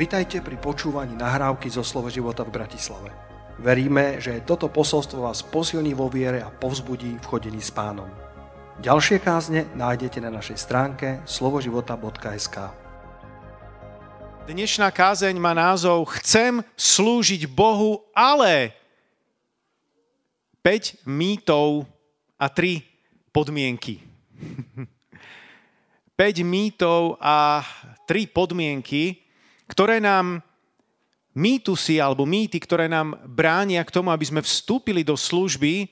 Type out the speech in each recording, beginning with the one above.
Vitajte pri počúvaní nahrávky zo Slovo života v Bratislave. Veríme, že toto posolstvo vás posilní vo viere a povzbudí v chodení s pánom. Ďalšie kázne nájdete na našej stránke slovoživota.sk Dnešná kázeň má názov Chcem slúžiť Bohu, ale 5 mýtov a 3 podmienky. 5 mýtov a 3 podmienky, ktoré nám mýtusy alebo mýty, ktoré nám bránia k tomu, aby sme vstúpili do služby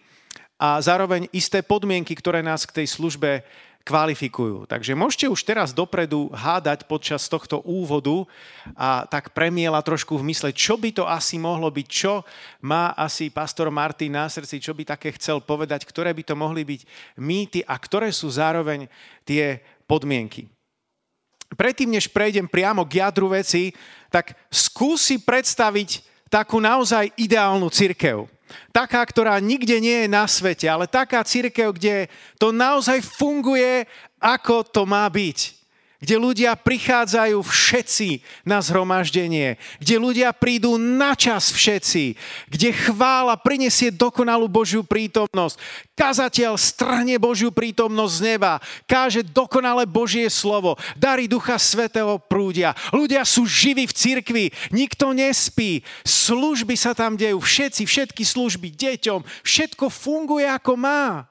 a zároveň isté podmienky, ktoré nás k tej službe kvalifikujú. Takže môžete už teraz dopredu hádať počas tohto úvodu a tak premiela trošku v mysle, čo by to asi mohlo byť, čo má asi pastor Martin na srdci, čo by také chcel povedať, ktoré by to mohli byť mýty a ktoré sú zároveň tie podmienky. Predtým, než prejdem priamo k jadru veci, tak skúsi predstaviť takú naozaj ideálnu cirkev. Taká, ktorá nikde nie je na svete, ale taká cirkev, kde to naozaj funguje, ako to má byť kde ľudia prichádzajú všetci na zhromaždenie, kde ľudia prídu na čas všetci, kde chvála prinesie dokonalú Božiu prítomnosť. Kazateľ strhne Božiu prítomnosť z neba, káže dokonalé Božie slovo, dary Ducha Svetého prúdia. Ľudia sú živí v cirkvi, nikto nespí, služby sa tam dejú, všetci, všetky služby deťom, všetko funguje ako má.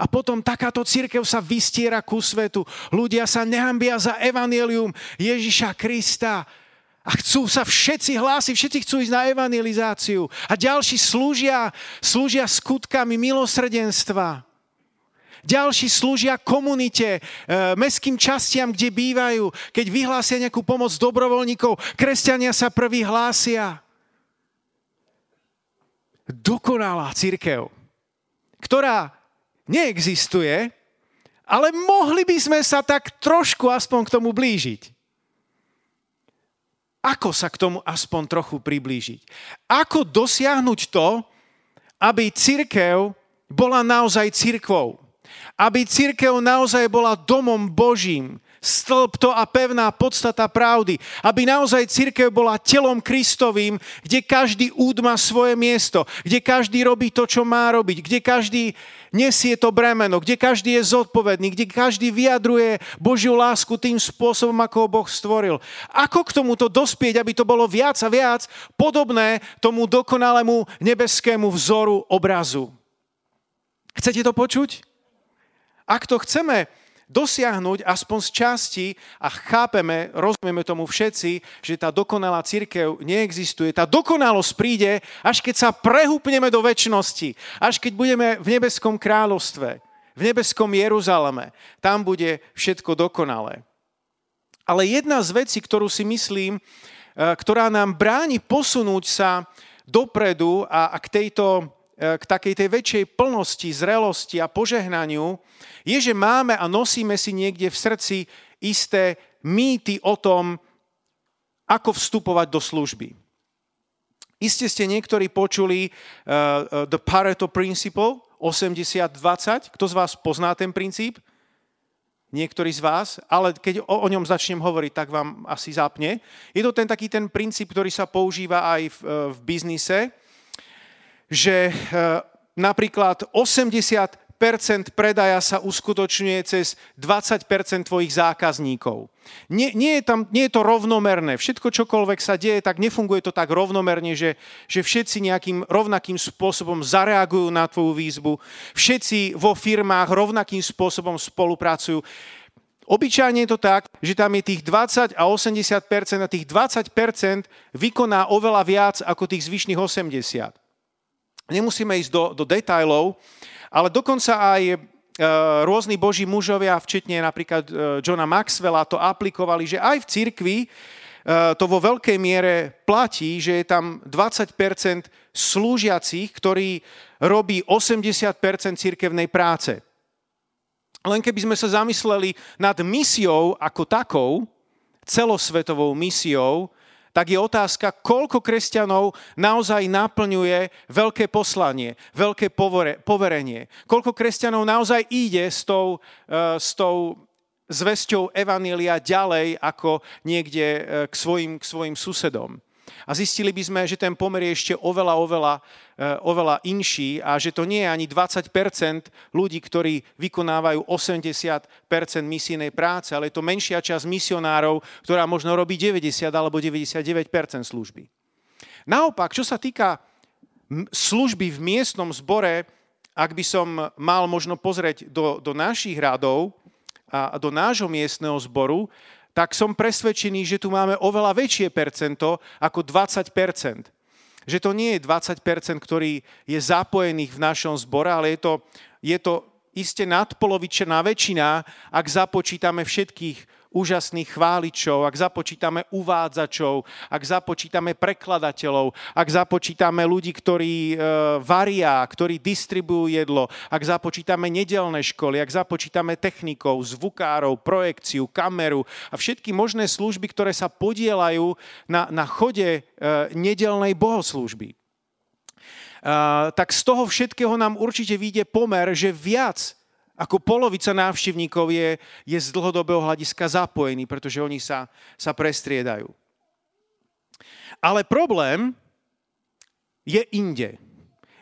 A potom takáto církev sa vystiera ku svetu. Ľudia sa nehambia za evanelium Ježiša Krista. A chcú sa všetci hlásiť, všetci chcú ísť na evangelizáciu. A ďalší slúžia, slúžia skutkami milosrdenstva. Ďalší slúžia komunite, e, mestským častiam, kde bývajú. Keď vyhlásia nejakú pomoc dobrovoľníkov, kresťania sa prvý hlásia. Dokonalá církev, ktorá neexistuje, ale mohli by sme sa tak trošku aspoň k tomu blížiť. Ako sa k tomu aspoň trochu priblížiť? Ako dosiahnuť to, aby církev bola naozaj církvou? Aby církev naozaj bola domom Božím, stĺp to a pevná podstata pravdy. Aby naozaj církev bola telom Kristovým, kde každý úd má svoje miesto, kde každý robí to, čo má robiť, kde každý nesie to bremeno, kde každý je zodpovedný, kde každý vyjadruje Božiu lásku tým spôsobom, ako ho Boh stvoril. Ako k tomuto dospieť, aby to bolo viac a viac podobné tomu dokonalému nebeskému vzoru obrazu? Chcete to počuť? Ak to chceme dosiahnuť aspoň z časti a chápeme, rozumieme tomu všetci, že tá dokonalá církev neexistuje. Tá dokonalosť príde, až keď sa prehúpneme do väčšnosti, až keď budeme v nebeskom kráľovstve, v nebeskom Jeruzaleme. Tam bude všetko dokonalé. Ale jedna z vecí, ktorú si myslím, e, ktorá nám bráni posunúť sa dopredu a k tejto k takej tej väčšej plnosti, zrelosti a požehnaniu, je, že máme a nosíme si niekde v srdci isté mýty o tom, ako vstupovať do služby. Iste ste niektorí počuli uh, uh, The Pareto Principle 80-20. Kto z vás pozná ten princíp? Niektorí z vás, ale keď o, o ňom začnem hovoriť, tak vám asi zapne. Je to ten taký ten princíp, ktorý sa používa aj v, uh, v biznise, že uh, napríklad 80% predaja sa uskutočňuje cez 20% tvojich zákazníkov. Nie, nie, je tam, nie je to rovnomerné. Všetko, čokoľvek sa deje, tak nefunguje to tak rovnomerne, že, že všetci nejakým rovnakým spôsobom zareagujú na tvoju výzbu. Všetci vo firmách rovnakým spôsobom spolupracujú. Obyčajne je to tak, že tam je tých 20 a 80% a tých 20% vykoná oveľa viac ako tých zvyšných 80. Nemusíme ísť do, do detajlov, ale dokonca aj e, rôzni boží mužovia, včetne napríklad e, Johna Maxwella, to aplikovali, že aj v cirkvi e, to vo veľkej miere platí, že je tam 20% slúžiacich, ktorí robí 80% cirkevnej práce. Len keby sme sa zamysleli nad misiou ako takou, celosvetovou misiou, tak je otázka, koľko kresťanov naozaj naplňuje veľké poslanie, veľké poverenie. Koľko kresťanov naozaj ide s tou, eh, s tou zvesťou Evanília ďalej ako niekde e, k svojim, k svojim susedom. A zistili by sme, že ten pomer je ešte oveľa, oveľa, e, oveľa inší a že to nie je ani 20 ľudí, ktorí vykonávajú 80% misijnej práce, ale je to menšia časť misionárov, ktorá možno robí 90 alebo 99% služby. Naopak, čo sa týka služby v miestnom zbore, ak by som mal možno pozrieť do, do našich radov a do nášho miestneho zboru, tak som presvedčený, že tu máme oveľa väčšie percento ako 20% Že to nie je 20% ktorý je zapojených v našom zbore, ale je to, je to iste nadpolovičná väčšina, ak započítame všetkých úžasných chváličov, ak započítame uvádzačov, ak započítame prekladateľov, ak započítame ľudí, ktorí e, varia, ktorí distribujú jedlo, ak započítame nedelné školy, ak započítame technikov, zvukárov, projekciu, kameru a všetky možné služby, ktoré sa podielajú na, na chode e, nedelnej bohoslúžby. Uh, tak z toho všetkého nám určite vyjde pomer, že viac ako polovica návštevníkov je, je z dlhodobého hľadiska zapojený, pretože oni sa, sa prestriedajú. Ale problém je inde.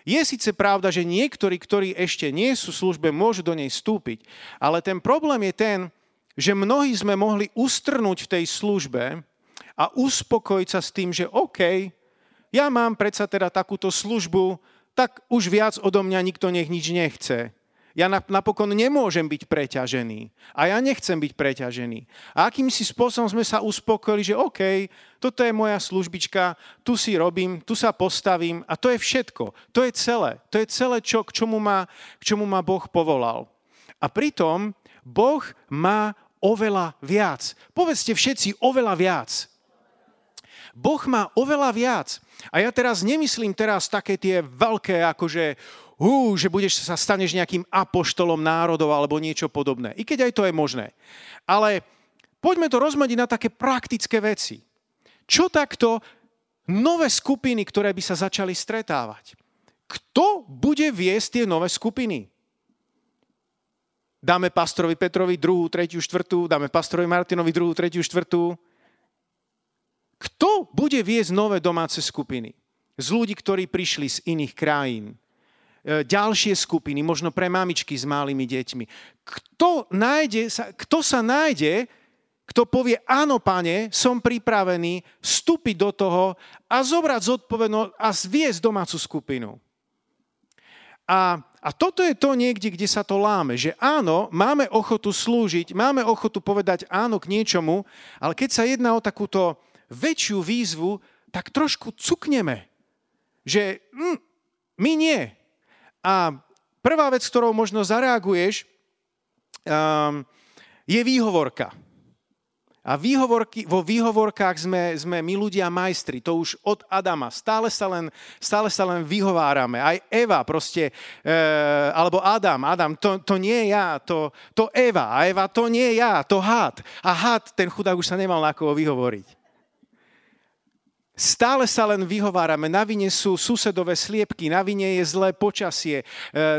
Je síce pravda, že niektorí, ktorí ešte nie sú v službe, môžu do nej vstúpiť, ale ten problém je ten, že mnohí sme mohli ustrnúť v tej službe a uspokojiť sa s tým, že OK, ja mám predsa teda takúto službu, tak už viac odo mňa nikto nech nič nechce. Ja napokon nemôžem byť preťažený. A ja nechcem byť preťažený. A akýmsi spôsobom sme sa uspokojili, že OK, toto je moja službička, tu si robím, tu sa postavím a to je všetko. To je celé. To je celé, čo, k, čomu ma, k čomu ma Boh povolal. A pritom Boh má oveľa viac. Povedzte všetci oveľa viac. Boh má oveľa viac. A ja teraz nemyslím teraz také tie veľké, akože hú, že budeš sa staneš nejakým apoštolom národov alebo niečo podobné. I keď aj to je možné. Ale poďme to rozmadiť na také praktické veci. Čo takto nové skupiny, ktoré by sa začali stretávať? Kto bude viesť tie nové skupiny? Dáme pastorovi Petrovi druhú, tretiu, štvrtú, dáme pastorovi Martinovi druhú, tretiu, štvrtú. Kto bude viesť nové domáce skupiny? Z ľudí, ktorí prišli z iných krajín, ďalšie skupiny, možno pre mamičky s malými deťmi. Kto, nájde, kto sa nájde, kto povie, áno, pane, som pripravený vstúpiť do toho a zobrať zodpovednosť a zviesť domácu skupinu. A, a toto je to niekde, kde sa to láme, že áno, máme ochotu slúžiť, máme ochotu povedať áno k niečomu, ale keď sa jedná o takúto väčšiu výzvu, tak trošku cukneme. Že hm, my nie, a prvá vec, ktorou možno zareaguješ, um, je výhovorka. A výhovorky, vo výhovorkách sme, sme my ľudia majstri, to už od Adama. Stále sa len, stále sa len vyhovárame. Aj Eva proste, e, alebo Adam, Adam, to, to nie je ja, to, to Eva. A Eva, to nie je ja, to had. A had, ten chudák už sa nemal na koho vyhovoriť. Stále sa len vyhovárame, na vine sú susedové sliepky, na vine je zlé počasie, e,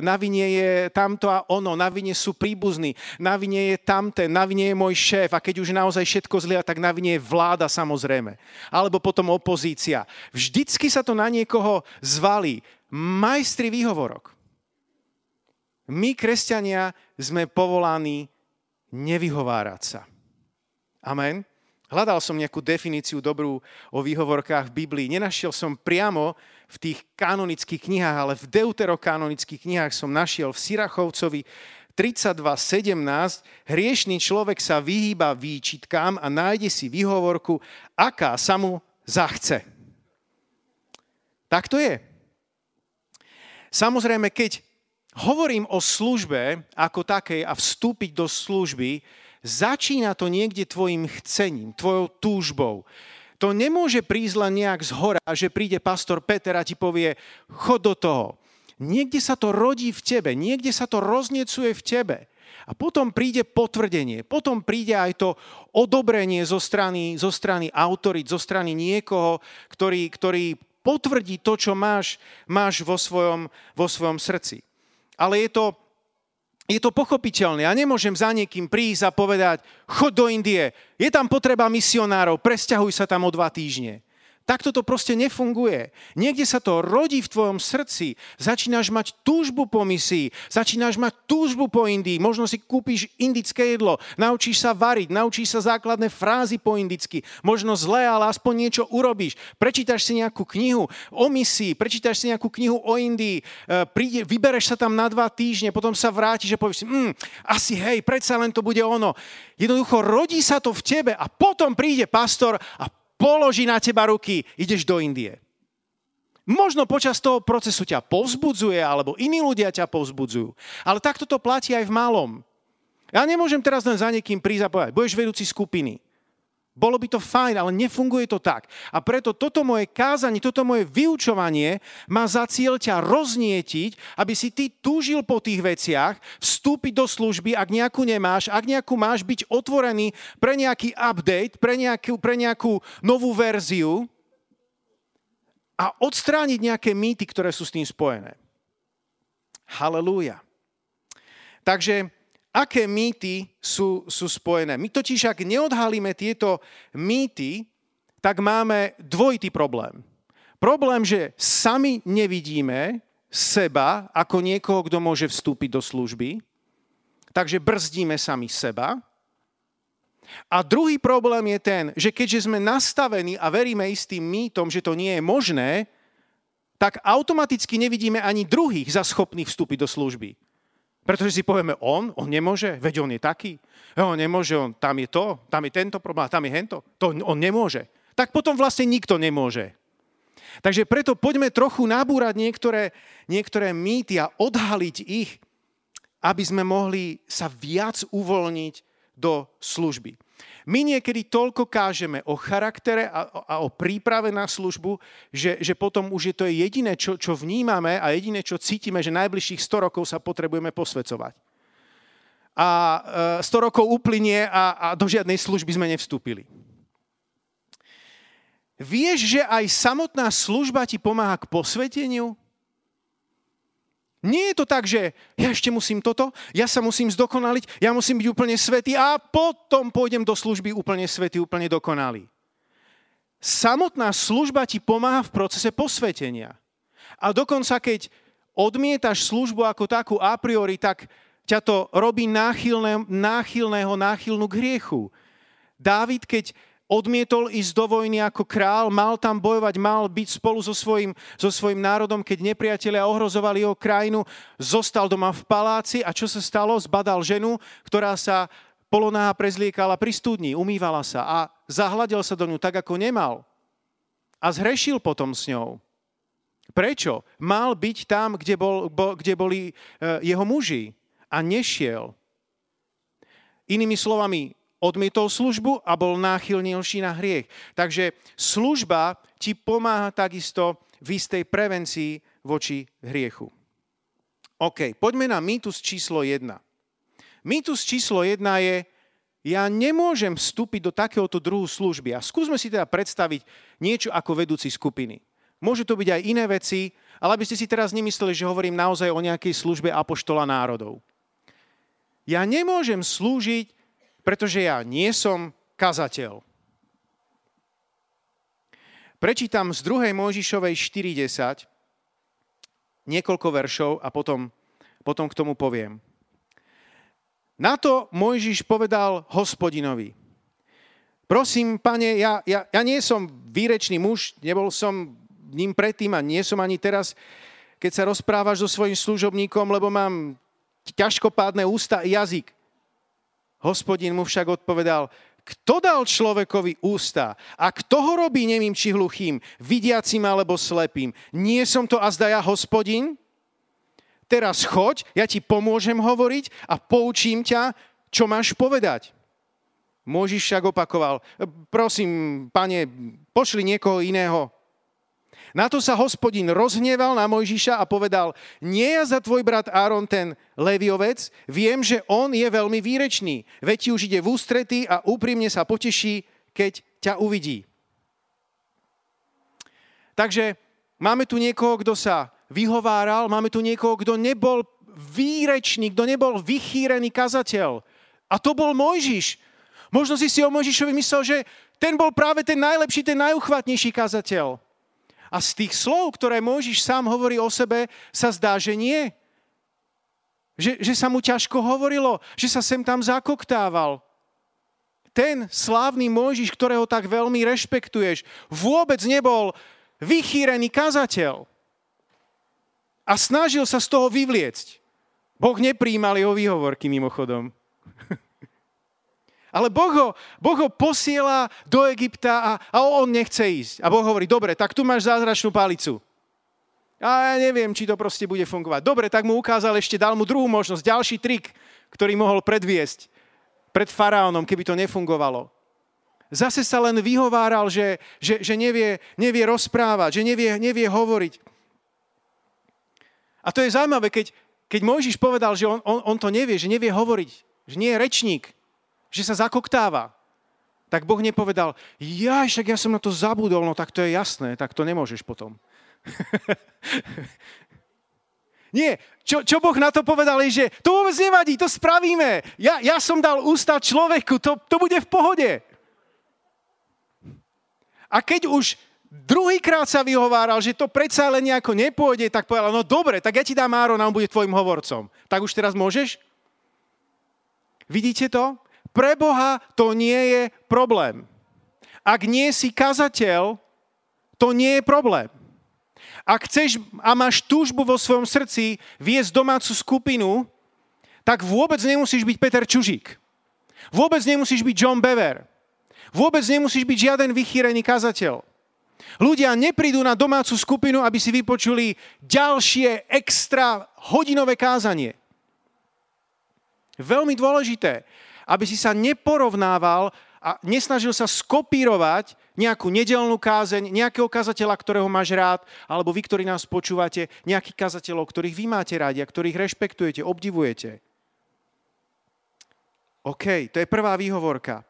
na vine je tamto a ono, na vine sú príbuzní, na vine je tamten, na vine je môj šéf a keď už naozaj všetko zlia, tak na vine je vláda samozrejme. Alebo potom opozícia. Vždycky sa to na niekoho zvalí. Majstri výhovorok. My, kresťania, sme povolaní nevyhovárať sa. Amen. Hľadal som nejakú definíciu dobrú o výhovorkách v Biblii. Nenašiel som priamo v tých kanonických knihách, ale v deuterokanonických knihách som našiel v Sirachovcovi 32.17. Hriešný človek sa vyhýba výčitkám a nájde si výhovorku, aká sa mu zachce. Tak to je. Samozrejme, keď hovorím o službe ako takej a vstúpiť do služby, Začína to niekde tvojim chcením, tvojou túžbou. To nemôže prísť len nejak z hora, že príde pastor Peter a ti povie, chod do toho. Niekde sa to rodí v tebe, niekde sa to roznecuje v tebe. A potom príde potvrdenie, potom príde aj to odobrenie zo strany, zo strany autorit, zo strany niekoho, ktorý, ktorý potvrdí to, čo máš, máš vo, svojom, vo svojom srdci. Ale je to je to pochopiteľné. Ja nemôžem za niekým prísť a povedať, chod do Indie, je tam potreba misionárov, presťahuj sa tam o dva týždne. Takto to proste nefunguje. Niekde sa to rodí v tvojom srdci. Začínaš mať túžbu po misii, začínaš mať túžbu po Indii. Možno si kúpiš indické jedlo, naučíš sa variť, naučíš sa základné frázy po indicky. Možno zle, ale aspoň niečo urobíš. Prečítaš si nejakú knihu o misii, prečítaš si nejakú knihu o Indii, e, príde, vybereš sa tam na dva týždne, potom sa vrátiš a povieš si, mm, asi hej, predsa len to bude ono. Jednoducho rodí sa to v tebe a potom príde pastor a položí na teba ruky, ideš do Indie. Možno počas toho procesu ťa povzbudzuje, alebo iní ľudia ťa povzbudzujú. Ale takto to platí aj v malom. Ja nemôžem teraz len za niekým prísť a povedať, budeš vedúci skupiny. Bolo by to fajn, ale nefunguje to tak. A preto toto moje kázanie, toto moje vyučovanie má za cieľ ťa roznietiť, aby si ty túžil po tých veciach, vstúpiť do služby, ak nejakú nemáš, ak nejakú máš, byť otvorený pre nejaký update, pre nejakú, pre nejakú novú verziu a odstrániť nejaké mýty, ktoré sú s tým spojené. Halelúja. Takže aké mýty sú, sú spojené. My totiž, ak neodhalíme tieto mýty, tak máme dvojitý problém. Problém, že sami nevidíme seba ako niekoho, kto môže vstúpiť do služby, takže brzdíme sami seba. A druhý problém je ten, že keďže sme nastavení a veríme istým mýtom, že to nie je možné, tak automaticky nevidíme ani druhých za schopných vstúpiť do služby. Pretože si povieme, on, on nemôže, veď on je taký. On nemôže, on, tam je to, tam je tento problém, tam je hento. To on nemôže. Tak potom vlastne nikto nemôže. Takže preto poďme trochu nabúrať niektoré, niektoré mýty a odhaliť ich, aby sme mohli sa viac uvoľniť do služby. My niekedy toľko kážeme o charaktere a, a o príprave na službu, že, že potom už je to jediné, čo, čo vnímame a jediné, čo cítime, že najbližších 100 rokov sa potrebujeme posvecovať. A 100 e, rokov uplynie a, a do žiadnej služby sme nevstúpili. Vieš, že aj samotná služba ti pomáha k posveteniu? Nie je to tak, že ja ešte musím toto, ja sa musím zdokonaliť, ja musím byť úplne svetý a potom pôjdem do služby úplne svetý, úplne dokonalý. Samotná služba ti pomáha v procese posvetenia. A dokonca, keď odmietaš službu ako takú a priori, tak ťa to robí náchylné, náchylného, náchylnú k hriechu. Dávid, keď odmietol ísť do vojny ako král, mal tam bojovať, mal byť spolu so svojím, so svojím národom, keď nepriatelia ohrozovali jeho krajinu, zostal doma v paláci a čo sa stalo? Zbadal ženu, ktorá sa polonáha prezliekala pri studni, umývala sa a zahľadil sa do ňu tak, ako nemal. A zhrešil potom s ňou. Prečo? Mal byť tam, kde, bol, bo, kde boli e, jeho muži a nešiel. Inými slovami, odmietol službu a bol náchylnejší na hriech. Takže služba ti pomáha takisto v istej prevencii voči hriechu. OK, poďme na mýtus číslo 1. Mýtus číslo 1 je, ja nemôžem vstúpiť do takéhoto druhu služby. A skúsme si teda predstaviť niečo ako vedúci skupiny. Môžu to byť aj iné veci, ale aby ste si teraz nemysleli, že hovorím naozaj o nejakej službe apoštola národov. Ja nemôžem slúžiť pretože ja nie som kazateľ. Prečítam z 2. Mojžišovej 4.10 niekoľko veršov a potom, potom k tomu poviem. Na to Mojžiš povedal hospodinovi. Prosím, pane, ja, ja, ja nie som výrečný muž, nebol som ním predtým a nie som ani teraz, keď sa rozprávaš so svojím služobníkom, lebo mám ťažkopádne ústa i jazyk. Hospodin mu však odpovedal, kto dal človekovi ústa a kto ho robí nemým či hluchým, vidiacim alebo slepým? Nie som to azda ja, hospodin? Teraz choď, ja ti pomôžem hovoriť a poučím ťa, čo máš povedať. Môžiš však opakoval, prosím, pane, pošli niekoho iného. Na to sa hospodin rozhneval na Mojžiša a povedal, nie ja za tvoj brat Áron ten Leviovec, viem, že on je veľmi výrečný, veď ti už ide v ústrety a úprimne sa poteší, keď ťa uvidí. Takže máme tu niekoho, kto sa vyhováral, máme tu niekoho, kto nebol výrečný, kto nebol vychýrený kazateľ. A to bol Mojžiš. Možno si si o Mojžišovi myslel, že ten bol práve ten najlepší, ten najuchvatnejší kazateľ. A z tých slov, ktoré Mojžiš sám hovorí o sebe, sa zdá, že nie. Že, že sa mu ťažko hovorilo, že sa sem tam zakoktával. Ten slávny Mojžiš, ktorého tak veľmi rešpektuješ, vôbec nebol vychýrený kazateľ. A snažil sa z toho vyvliecť. Boh nepríjmal jeho výhovorky mimochodom. Ale boh ho, boh ho posiela do Egypta a, a on nechce ísť. A Boh hovorí, dobre, tak tu máš zázračnú palicu. A ja neviem, či to proste bude fungovať. Dobre, tak mu ukázal ešte, dal mu druhú možnosť, ďalší trik, ktorý mohol predviesť pred faraónom, keby to nefungovalo. Zase sa len vyhováral, že, že, že nevie, nevie rozprávať, že nevie, nevie hovoriť. A to je zaujímavé, keď, keď Mojžiš povedal, že on, on, on to nevie, že nevie hovoriť, že nie je rečník, že sa zakoktáva, tak Boh nepovedal, ja však ja som na to zabudol, no tak to je jasné, tak to nemôžeš potom. Nie, čo, čo Boh na to povedal je, že to vôbec nevadí, to spravíme. Ja, ja som dal ústa človeku, to, to bude v pohode. A keď už druhýkrát sa vyhováral, že to predsa len nejako nepôjde, tak povedal, no dobre, tak ja ti dám Áron a on bude tvojim hovorcom. Tak už teraz môžeš? Vidíte to? Pre Boha to nie je problém. Ak nie si kazateľ, to nie je problém. Ak chceš a máš túžbu vo svojom srdci viesť domácu skupinu, tak vôbec nemusíš byť Peter Čužík. Vôbec nemusíš byť John Bever. Vôbec nemusíš byť žiaden vychýrený kazateľ. Ľudia neprídu na domácu skupinu, aby si vypočuli ďalšie extra hodinové kázanie. Veľmi dôležité, aby si sa neporovnával a nesnažil sa skopírovať nejakú nedelnú kázeň, nejakého kazateľa, ktorého máš rád, alebo vy, ktorí nás počúvate, nejakých kazateľov, ktorých vy máte rádi a ktorých rešpektujete, obdivujete. OK, to je prvá výhovorka.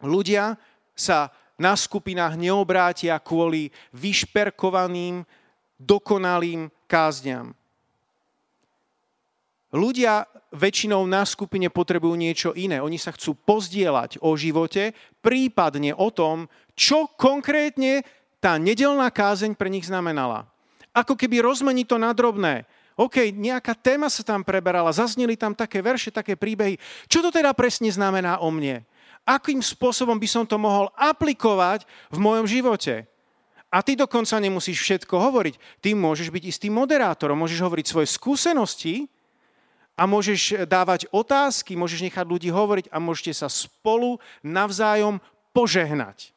Ľudia sa na skupinách neobrátia kvôli vyšperkovaným, dokonalým kázňam. Ľudia väčšinou na skupine potrebujú niečo iné. Oni sa chcú pozdieľať o živote, prípadne o tom, čo konkrétne tá nedelná kázeň pre nich znamenala. Ako keby rozmení to na drobné. OK, nejaká téma sa tam preberala, zazneli tam také verše, také príbehy. Čo to teda presne znamená o mne? Akým spôsobom by som to mohol aplikovať v mojom živote? A ty dokonca nemusíš všetko hovoriť. Ty môžeš byť istým moderátorom, môžeš hovoriť svoje skúsenosti, a môžeš dávať otázky, môžeš nechať ľudí hovoriť a môžete sa spolu navzájom požehnať.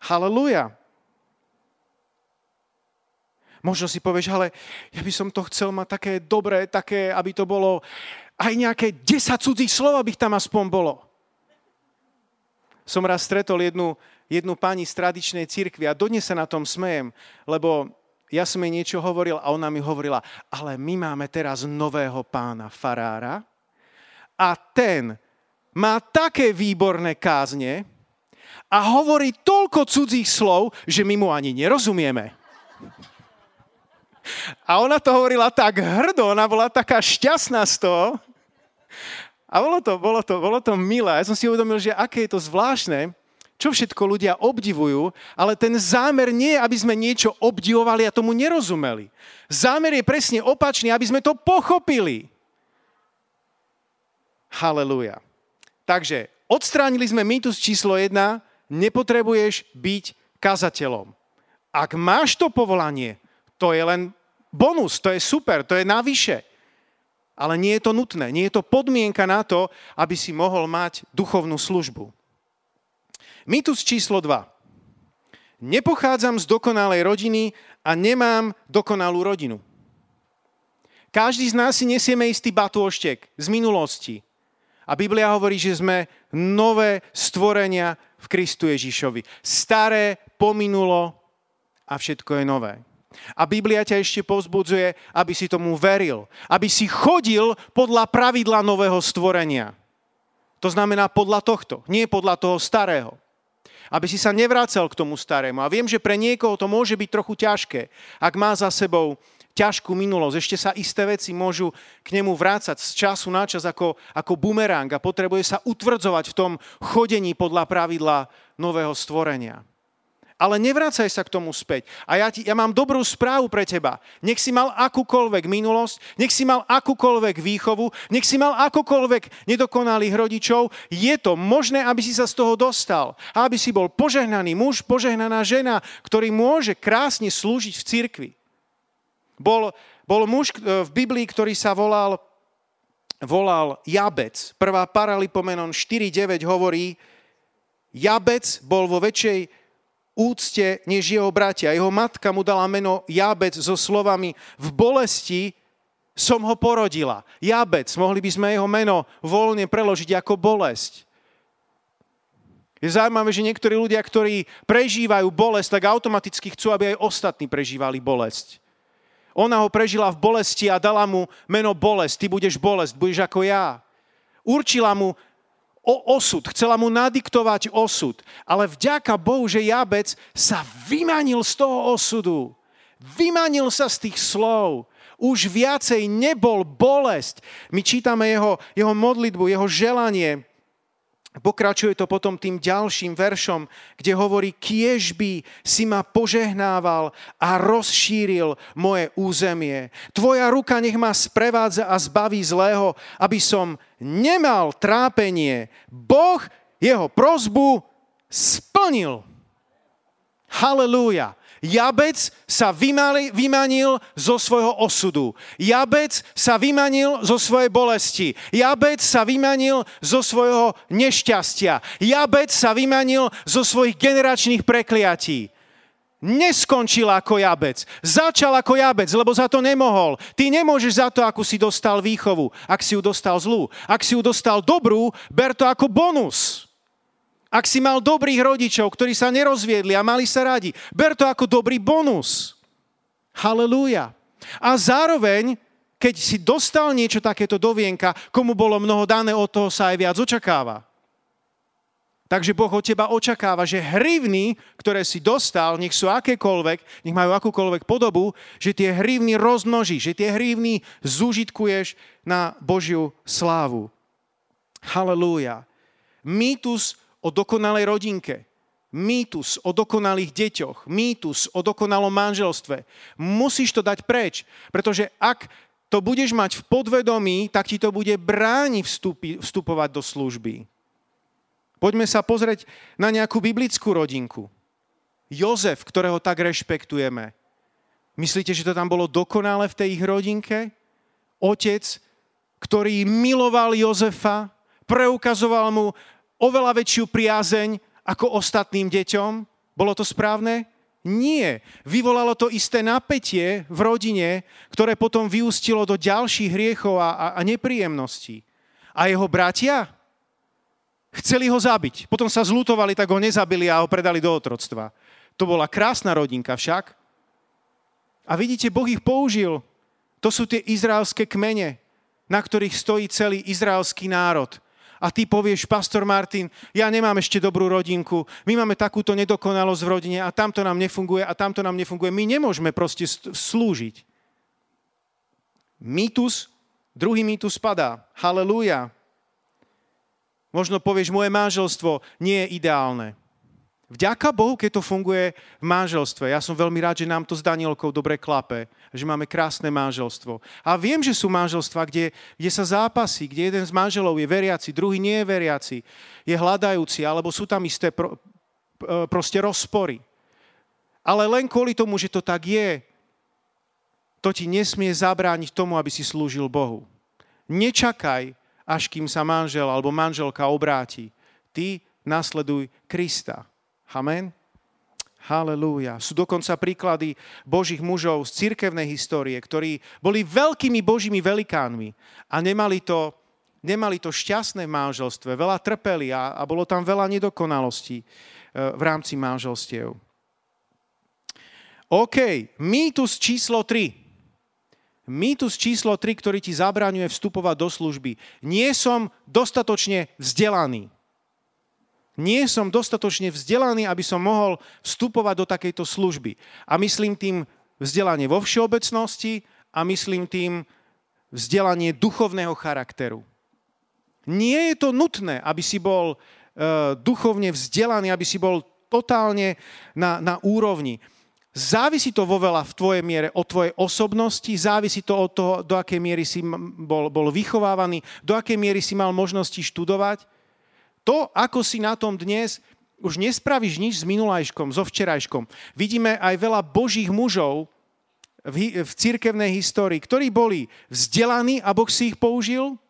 Haleluja. Možno si povieš, ale ja by som to chcel mať také dobré, také, aby to bolo aj nejaké 10 cudzích slov, aby tam aspoň bolo. Som raz stretol jednu, jednu pani z tradičnej cirkvi a dodnes sa na tom smejem, lebo ja som jej niečo hovoril a ona mi hovorila, ale my máme teraz nového pána Farára a ten má také výborné kázne a hovorí toľko cudzích slov, že my mu ani nerozumieme. A ona to hovorila tak hrdo, ona bola taká šťastná z toho. A bolo to, bolo to, bolo to milé. Ja som si uvedomil, že aké je to zvláštne, čo všetko ľudia obdivujú, ale ten zámer nie je, aby sme niečo obdivovali a tomu nerozumeli. Zámer je presne opačný, aby sme to pochopili. Halelúja. Takže odstránili sme mýtus číslo 1, nepotrebuješ byť kazateľom. Ak máš to povolanie, to je len bonus, to je super, to je navyše. Ale nie je to nutné, nie je to podmienka na to, aby si mohol mať duchovnú službu. Mýtus číslo 2. Nepochádzam z dokonalej rodiny a nemám dokonalú rodinu. Každý z nás si nesieme istý batôštek z minulosti. A Biblia hovorí, že sme nové stvorenia v Kristu Ježišovi. Staré pominulo a všetko je nové. A Biblia ťa ešte povzbudzuje, aby si tomu veril. Aby si chodil podľa pravidla nového stvorenia. To znamená podľa tohto, nie podľa toho starého aby si sa nevrácal k tomu starému. A viem, že pre niekoho to môže byť trochu ťažké, ak má za sebou ťažkú minulosť. Ešte sa isté veci môžu k nemu vrácať z času na čas ako, ako bumerang a potrebuje sa utvrdzovať v tom chodení podľa pravidla nového stvorenia. Ale nevracaj sa k tomu späť. A ja, ti, ja mám dobrú správu pre teba. Nech si mal akúkoľvek minulosť, nech si mal akúkoľvek výchovu, nech si mal akúkoľvek nedokonalých rodičov, je to možné, aby si sa z toho dostal. A aby si bol požehnaný muž, požehnaná žena, ktorý môže krásne slúžiť v cirkvi. Bol, bol muž e, v Biblii, ktorý sa volal, volal Jabec. Prvá Paralipomenon 4.9 hovorí, Jabec bol vo väčšej úcte než jeho bratia. Jeho matka mu dala meno Jabec so slovami v bolesti som ho porodila. Jabec, mohli by sme jeho meno voľne preložiť ako bolesť. Je zaujímavé, že niektorí ľudia, ktorí prežívajú bolesť, tak automaticky chcú, aby aj ostatní prežívali bolesť. Ona ho prežila v bolesti a dala mu meno bolesť. Ty budeš bolesť, budeš ako ja. Určila mu o osud, chcela mu nadiktovať osud. Ale vďaka Bohu, že Jabec sa vymanil z toho osudu. Vymanil sa z tých slov. Už viacej nebol bolesť. My čítame jeho, jeho modlitbu, jeho želanie. Pokračuje to potom tým ďalším veršom, kde hovorí, kiež by si ma požehnával a rozšíril moje územie. Tvoja ruka nech ma sprevádza a zbaví zlého, aby som nemal trápenie. Boh jeho prozbu splnil. Halelúja. Jabec sa vymanil zo svojho osudu. Jabec sa vymanil zo svojej bolesti. Jabec sa vymanil zo svojho nešťastia. Jabec sa vymanil zo svojich generačných prekliatí. Neskončil ako jabec. Začal ako jabec, lebo za to nemohol. Ty nemôžeš za to, ako si dostal výchovu, ak si ju dostal zlú. Ak si ju dostal dobrú, ber to ako bonus. Ak si mal dobrých rodičov, ktorí sa nerozviedli a mali sa radi, ber to ako dobrý bonus. Halelúja. A zároveň, keď si dostal niečo takéto do vienka, komu bolo mnoho dané, od toho sa aj viac očakáva. Takže Boh od teba očakáva, že hrivny, ktoré si dostal, nech sú akékoľvek, nech majú akúkoľvek podobu, že tie hrivny rozmnožíš, že tie hrivny zúžitkuješ na Božiu slávu. Halelúja. Mýtus o dokonalej rodinke, mýtus o dokonalých deťoch, mýtus o dokonalom manželstve. Musíš to dať preč, pretože ak to budeš mať v podvedomí, tak ti to bude brániť vstupi, vstupovať do služby. Poďme sa pozrieť na nejakú biblickú rodinku. Jozef, ktorého tak rešpektujeme. Myslíte, že to tam bolo dokonale v tej ich rodinke? Otec, ktorý miloval Jozefa, preukazoval mu oveľa väčšiu priazeň ako ostatným deťom? Bolo to správne? Nie. Vyvolalo to isté napätie v rodine, ktoré potom vyústilo do ďalších hriechov a, a, a nepríjemností. A jeho bratia chceli ho zabiť. Potom sa zlutovali, tak ho nezabili a ho predali do otroctva. To bola krásna rodinka však. A vidíte, Boh ich použil. To sú tie izraelské kmene, na ktorých stojí celý izraelský národ a ty povieš, pastor Martin, ja nemám ešte dobrú rodinku, my máme takúto nedokonalosť v rodine a tamto nám nefunguje a tamto nám nefunguje. My nemôžeme proste slúžiť. Mýtus, druhý mýtus spadá. Halelúja. Možno povieš, moje manželstvo nie je ideálne. Vďaka Bohu, keď to funguje v manželstve. Ja som veľmi rád, že nám to s Danielkou dobre klape, že máme krásne manželstvo. A viem, že sú manželstva, kde, kde sa zápasí, kde jeden z manželov je veriaci, druhý nie je veriaci, je hľadajúci, alebo sú tam isté pro, e, proste rozpory. Ale len kvôli tomu, že to tak je, to ti nesmie zabrániť tomu, aby si slúžil Bohu. Nečakaj, až kým sa manžel alebo manželka obráti. Ty nasleduj Krista. Amen. Halelúja. Sú dokonca príklady božích mužov z cirkevnej histórie, ktorí boli veľkými božími velikánmi a nemali to, nemali to šťastné manželstve. Veľa trpeli a, a bolo tam veľa nedokonalostí e, v rámci manželstiev. OK, mýtus číslo 3. Mýtus číslo 3, ktorý ti zabraňuje vstupovať do služby. Nie som dostatočne vzdelaný nie som dostatočne vzdelaný, aby som mohol vstupovať do takejto služby. A myslím tým vzdelanie vo všeobecnosti a myslím tým vzdelanie duchovného charakteru. Nie je to nutné, aby si bol uh, duchovne vzdelaný, aby si bol totálne na, na úrovni. Závisí to vo veľa v tvojej miere od tvojej osobnosti, závisí to od toho, do akej miery si bol, bol vychovávaný, do akej miery si mal možnosti študovať. To, ako si na tom dnes, už nespravíš nič s minulajškom, so včerajškom. Vidíme aj veľa božích mužov v, v církevnej histórii, ktorí boli vzdelaní a Boh si ich použil,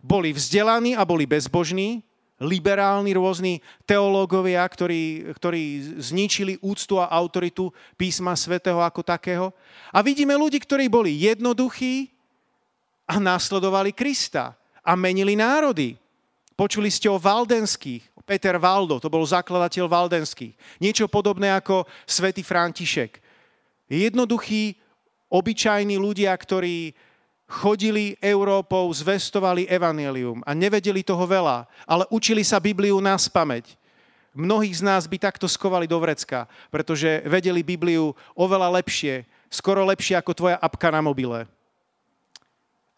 boli vzdelaní a boli bezbožní, liberálni rôzni teológovia, ktorí, ktorí zničili úctu a autoritu písma svätého ako takého. A vidíme ľudí, ktorí boli jednoduchí a následovali Krista a menili národy. Počuli ste o Valdenských, Peter Valdo, to bol zakladateľ Valdenských. Niečo podobné ako svätý František. Jednoduchí, obyčajní ľudia, ktorí chodili Európou, zvestovali evanelium a nevedeli toho veľa, ale učili sa Bibliu nás pamäť. Mnohých z nás by takto skovali do vrecka, pretože vedeli Bibliu oveľa lepšie, skoro lepšie ako tvoja apka na mobile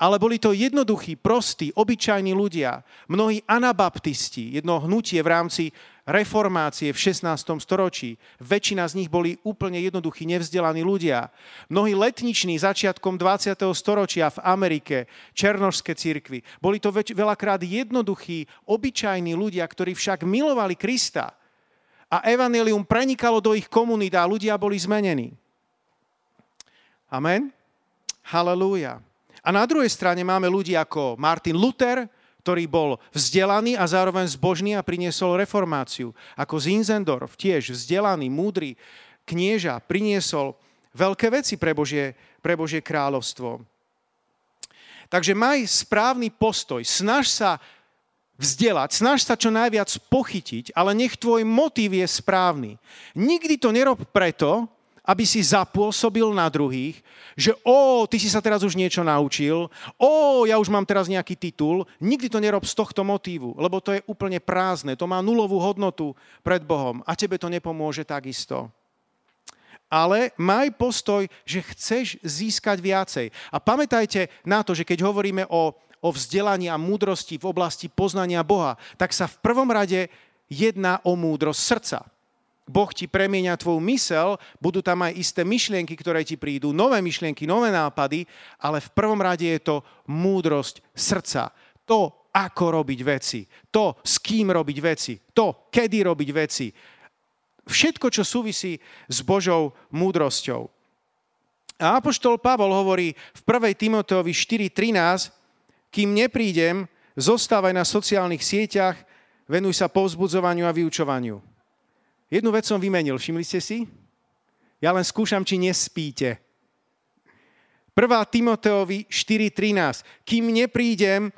ale boli to jednoduchí, prostí, obyčajní ľudia, mnohí anabaptisti, jedno hnutie v rámci reformácie v 16. storočí. Väčšina z nich boli úplne jednoduchí, nevzdelaní ľudia. Mnohí letniční začiatkom 20. storočia v Amerike, černožské cirkvy. Boli to väč- veľakrát jednoduchí, obyčajní ľudia, ktorí však milovali Krista. A evanelium prenikalo do ich komunít a ľudia boli zmenení. Amen? Halelúja. A na druhej strane máme ľudí ako Martin Luther, ktorý bol vzdelaný a zároveň zbožný a priniesol reformáciu. Ako Zinzendorf, tiež vzdelaný, múdry knieža, priniesol veľké veci pre Božie, pre Božie kráľovstvo. Takže maj správny postoj, snaž sa vzdelať, snaž sa čo najviac pochytiť, ale nech tvoj motív je správny. Nikdy to nerob preto, aby si zapôsobil na druhých, že o, ty si sa teraz už niečo naučil, o, ja už mám teraz nejaký titul. Nikdy to nerob z tohto motívu, lebo to je úplne prázdne, to má nulovú hodnotu pred Bohom a tebe to nepomôže takisto. Ale maj postoj, že chceš získať viacej. A pamätajte na to, že keď hovoríme o, o vzdelaní a múdrosti v oblasti poznania Boha, tak sa v prvom rade jedná o múdrosť srdca. Boh ti premieňa tvoju mysel, budú tam aj isté myšlienky, ktoré ti prídu, nové myšlienky, nové nápady, ale v prvom rade je to múdrosť srdca. To, ako robiť veci, to, s kým robiť veci, to, kedy robiť veci. Všetko, čo súvisí s Božou múdrosťou. A Apoštol Pavol hovorí v 1. Timoteovi 4.13, kým neprídem, zostávaj na sociálnych sieťach, venuj sa povzbudzovaniu a vyučovaniu. Jednu vec som vymenil, všimli ste si? Ja len skúšam, či nespíte. 1. Timoteovi 4.13. Kým neprídem,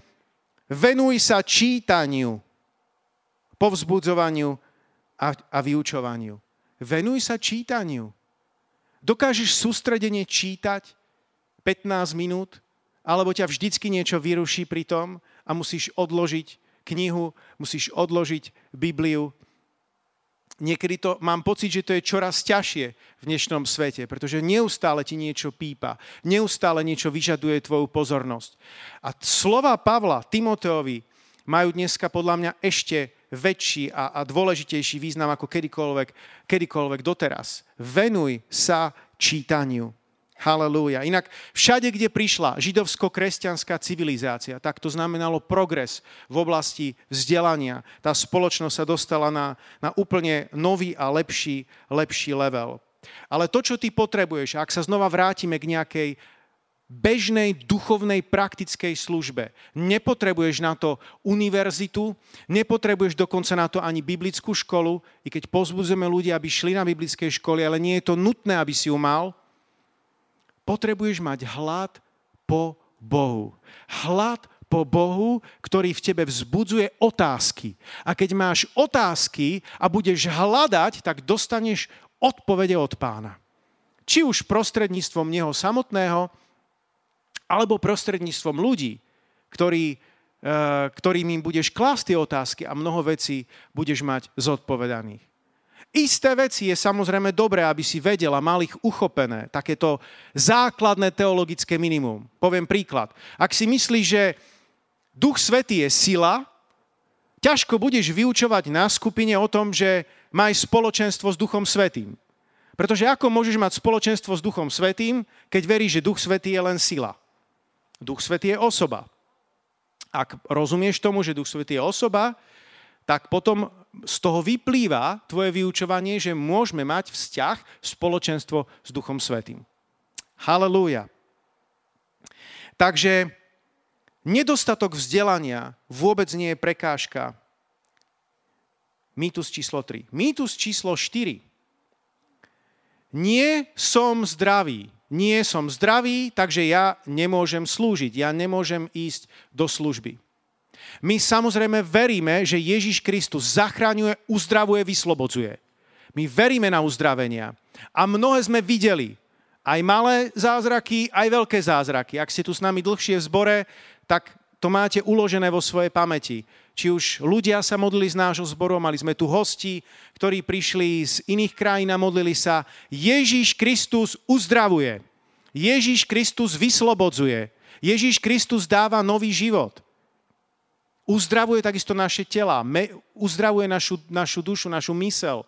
venuj sa čítaniu, povzbudzovaniu a, a vyučovaniu. Venuj sa čítaniu. Dokážeš sústredene čítať 15 minút, alebo ťa vždycky niečo vyruší pri tom a musíš odložiť knihu, musíš odložiť Bibliu niekedy to mám pocit, že to je čoraz ťažšie v dnešnom svete, pretože neustále ti niečo pípa, neustále niečo vyžaduje tvoju pozornosť. A slova Pavla Timoteovi majú dneska podľa mňa ešte väčší a, a dôležitejší význam ako kedykoľvek, kedykoľvek doteraz. Venuj sa čítaniu. Halelúja. Inak všade, kde prišla židovsko-kresťanská civilizácia, tak to znamenalo progres v oblasti vzdelania. Tá spoločnosť sa dostala na, na úplne nový a lepší, lepší level. Ale to, čo ty potrebuješ, ak sa znova vrátime k nejakej bežnej duchovnej praktickej službe. Nepotrebuješ na to univerzitu, nepotrebuješ dokonca na to ani biblickú školu, i keď pozbudzujeme ľudia, aby šli na biblické školy, ale nie je to nutné, aby si ju mal potrebuješ mať hlad po Bohu. Hlad po Bohu, ktorý v tebe vzbudzuje otázky. A keď máš otázky a budeš hľadať, tak dostaneš odpovede od pána. Či už prostredníctvom neho samotného, alebo prostredníctvom ľudí, ktorí, eh, ktorým im budeš klásť tie otázky a mnoho vecí budeš mať zodpovedaných. Isté veci je samozrejme dobré, aby si vedel a mal ich uchopené. Takéto základné teologické minimum. Poviem príklad. Ak si myslíš, že Duch Svetý je sila, ťažko budeš vyučovať na skupine o tom, že máš spoločenstvo s Duchom Svetým. Pretože ako môžeš mať spoločenstvo s Duchom Svetým, keď veríš, že Duch Svetý je len sila? Duch Svetý je osoba. Ak rozumieš tomu, že Duch Svetý je osoba, tak potom z toho vyplýva tvoje vyučovanie, že môžeme mať vzťah, spoločenstvo s Duchom Svetým. Halelúja. Takže nedostatok vzdelania vôbec nie je prekážka. Mýtus číslo 3. Mýtus číslo 4. Nie som zdravý. Nie som zdravý, takže ja nemôžem slúžiť. Ja nemôžem ísť do služby. My samozrejme veríme, že Ježiš Kristus zachraňuje, uzdravuje, vyslobodzuje. My veríme na uzdravenia. A mnohé sme videli. Aj malé zázraky, aj veľké zázraky. Ak ste tu s nami dlhšie v zbore, tak to máte uložené vo svojej pamäti. Či už ľudia sa modlili z nášho zboru, mali sme tu hosti, ktorí prišli z iných krajín a modlili sa. Ježíš Kristus uzdravuje. Ježíš Kristus vyslobodzuje. Ježíš Kristus dáva nový život. Uzdravuje takisto naše tela, uzdravuje našu, našu dušu, našu mysel.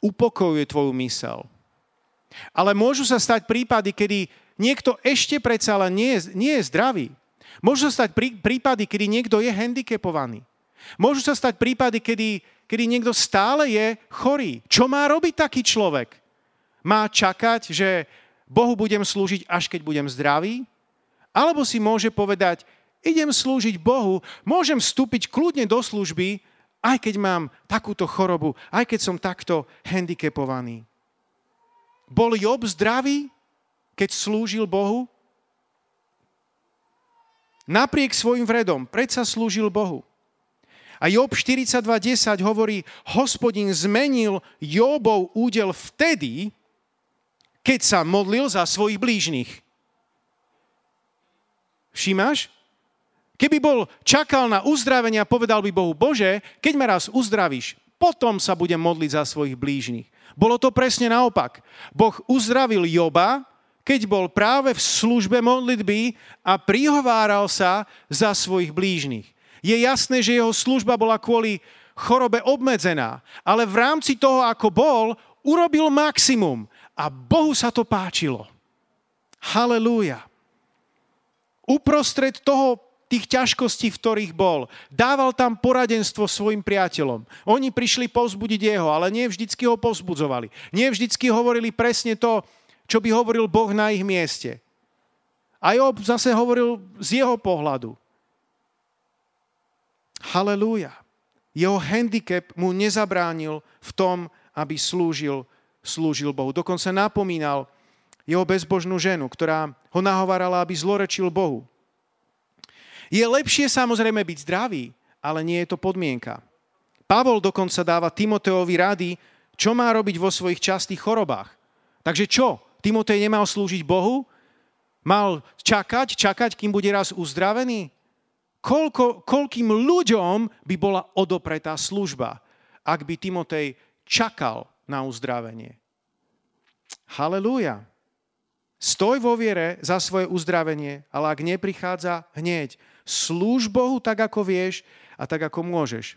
Upokojuje tvoju mysel. Ale môžu sa stať prípady, kedy niekto ešte predsa len nie je, nie je zdravý. Môžu sa stať prí, prípady, kedy niekto je handicapovaný. Môžu sa stať prípady, kedy, kedy niekto stále je chorý. Čo má robiť taký človek? Má čakať, že Bohu budem slúžiť, až keď budem zdravý? Alebo si môže povedať, idem slúžiť Bohu, môžem vstúpiť kľudne do služby, aj keď mám takúto chorobu, aj keď som takto handicapovaný. Bol Job zdravý, keď slúžil Bohu? Napriek svojim vredom, predsa slúžil Bohu. A Job 42.10 hovorí, hospodin zmenil Jobov údel vtedy, keď sa modlil za svojich blížnych. Všimáš? Keby bol čakal na uzdravenie a povedal by Bohu, Bože, keď ma raz uzdravíš, potom sa budem modliť za svojich blížnych. Bolo to presne naopak. Boh uzdravil Joba, keď bol práve v službe modlitby a prihováral sa za svojich blížnych. Je jasné, že jeho služba bola kvôli chorobe obmedzená, ale v rámci toho, ako bol, urobil maximum a Bohu sa to páčilo. Halelúja. Uprostred toho tých ťažkostí, v ktorých bol. Dával tam poradenstvo svojim priateľom. Oni prišli povzbudiť jeho, ale nie vždycky ho povzbudzovali. Nie vždycky hovorili presne to, čo by hovoril Boh na ich mieste. A Job zase hovoril z jeho pohľadu. Halelúja. Jeho handicap mu nezabránil v tom, aby slúžil, slúžil Bohu. Dokonca napomínal jeho bezbožnú ženu, ktorá ho nahovárala, aby zlorečil Bohu. Je lepšie samozrejme byť zdravý, ale nie je to podmienka. Pavol dokonca dáva Timoteovi rady, čo má robiť vo svojich častých chorobách. Takže čo? Timotej nemal slúžiť Bohu? Mal čakať, čakať, kým bude raz uzdravený? Koľko, koľkým ľuďom by bola odopretá služba, ak by Timotej čakal na uzdravenie? Halelúja. Stoj vo viere za svoje uzdravenie, ale ak neprichádza, hneď Slúž Bohu tak, ako vieš a tak, ako môžeš.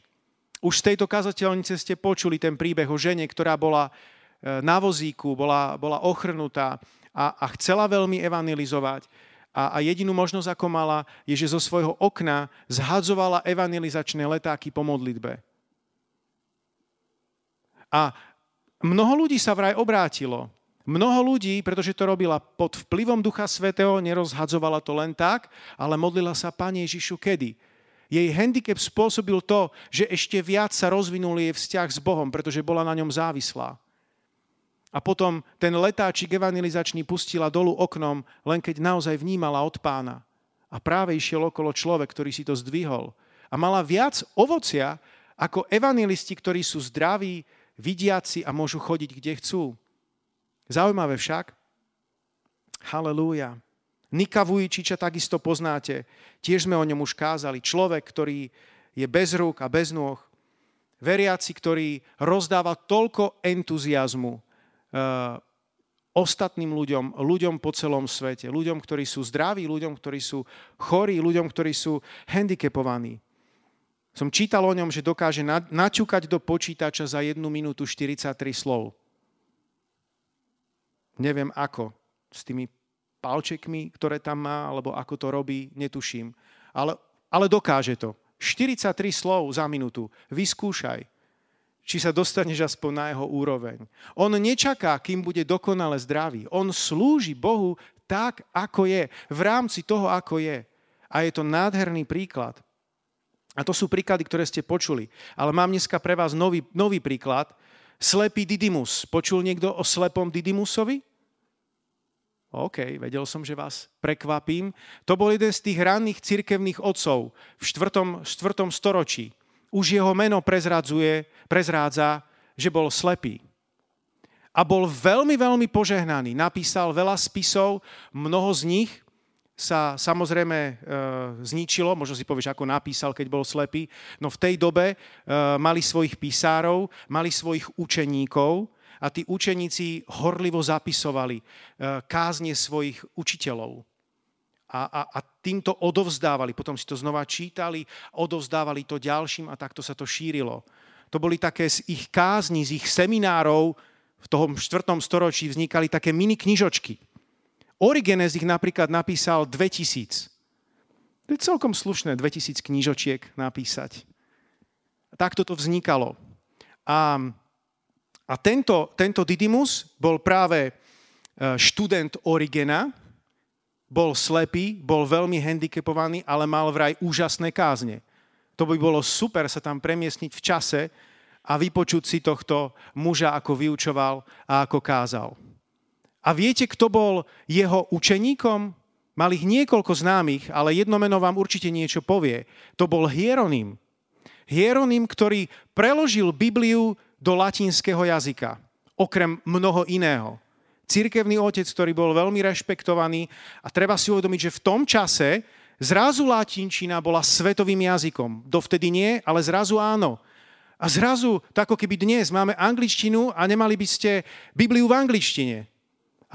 Už z tejto kazateľnice ste počuli ten príbeh o žene, ktorá bola e, na vozíku, bola, bola ochrnutá a, a chcela veľmi evangelizovať. A, a jedinú možnosť, ako mala, je, že zo svojho okna zhadzovala evangelizačné letáky po modlitbe. A mnoho ľudí sa vraj obrátilo. Mnoho ľudí, pretože to robila pod vplyvom Ducha Svetého, nerozhadzovala to len tak, ale modlila sa Pane Ježišu kedy? Jej handicap spôsobil to, že ešte viac sa rozvinul jej vzťah s Bohom, pretože bola na ňom závislá. A potom ten letáčik evangelizačný pustila dolu oknom, len keď naozaj vnímala od pána. A práve išiel okolo človek, ktorý si to zdvihol. A mala viac ovocia ako evangelisti, ktorí sú zdraví, vidiaci a môžu chodiť, kde chcú. Zaujímavé však, halleluja, Nika Vujčiča takisto poznáte, tiež sme o ňom už kázali. Človek, ktorý je bez rúk a bez nôh, veriaci, ktorý rozdáva toľko entuziasmu uh, ostatným ľuďom, ľuďom po celom svete, ľuďom, ktorí sú zdraví, ľuďom, ktorí sú chorí, ľuďom, ktorí sú handicapovaní. Som čítal o ňom, že dokáže načúkať do počítača za jednu minútu 43 slov. Neviem ako, s tými palčekmi, ktoré tam má, alebo ako to robí, netuším. Ale, ale dokáže to. 43 slov za minútu. Vyskúšaj či sa dostaneš aspoň na jeho úroveň. On nečaká, kým bude dokonale zdravý. On slúži Bohu tak, ako je, v rámci toho, ako je. A je to nádherný príklad. A to sú príklady, ktoré ste počuli. Ale mám dneska pre vás nový, nový príklad. Slepý Didymus. Počul niekto o slepom Didymusovi? OK, vedel som, že vás prekvapím. To bol jeden z tých ranných cirkevných otcov v 4. 4. storočí už jeho meno prezradzuje, prezrádza, že bol slepý. A bol veľmi, veľmi požehnaný. Napísal veľa spisov, mnoho z nich sa samozrejme e, zničilo, možno si povieš, ako napísal, keď bol slepý, no v tej dobe e, mali svojich písárov, mali svojich učeníkov a tí učeníci horlivo zapisovali e, kázne svojich učiteľov a, a, a týmto odovzdávali. Potom si to znova čítali, odovzdávali to ďalším a takto sa to šírilo. To boli také z ich kázni, z ich seminárov v tom 4. storočí vznikali také mini knižočky. Origenes ich napríklad napísal 2000. To je celkom slušné 2000 knižočiek napísať. Takto to vznikalo. A, a tento, tento Didymus bol práve e, študent Origena, bol slepý, bol veľmi handicapovaný, ale mal vraj úžasné kázne. To by bolo super sa tam premiesniť v čase a vypočuť si tohto muža, ako vyučoval a ako kázal. A viete, kto bol jeho učeníkom? Mal ich niekoľko známych, ale jedno meno vám určite niečo povie. To bol Hieronym. Hieronym, ktorý preložil Bibliu do latinského jazyka, okrem mnoho iného cirkevný otec, ktorý bol veľmi rešpektovaný a treba si uvedomiť, že v tom čase zrazu latinčina bola svetovým jazykom. Dovtedy nie, ale zrazu áno. A zrazu, tak ako keby dnes máme angličtinu a nemali by ste Bibliu v angličtine.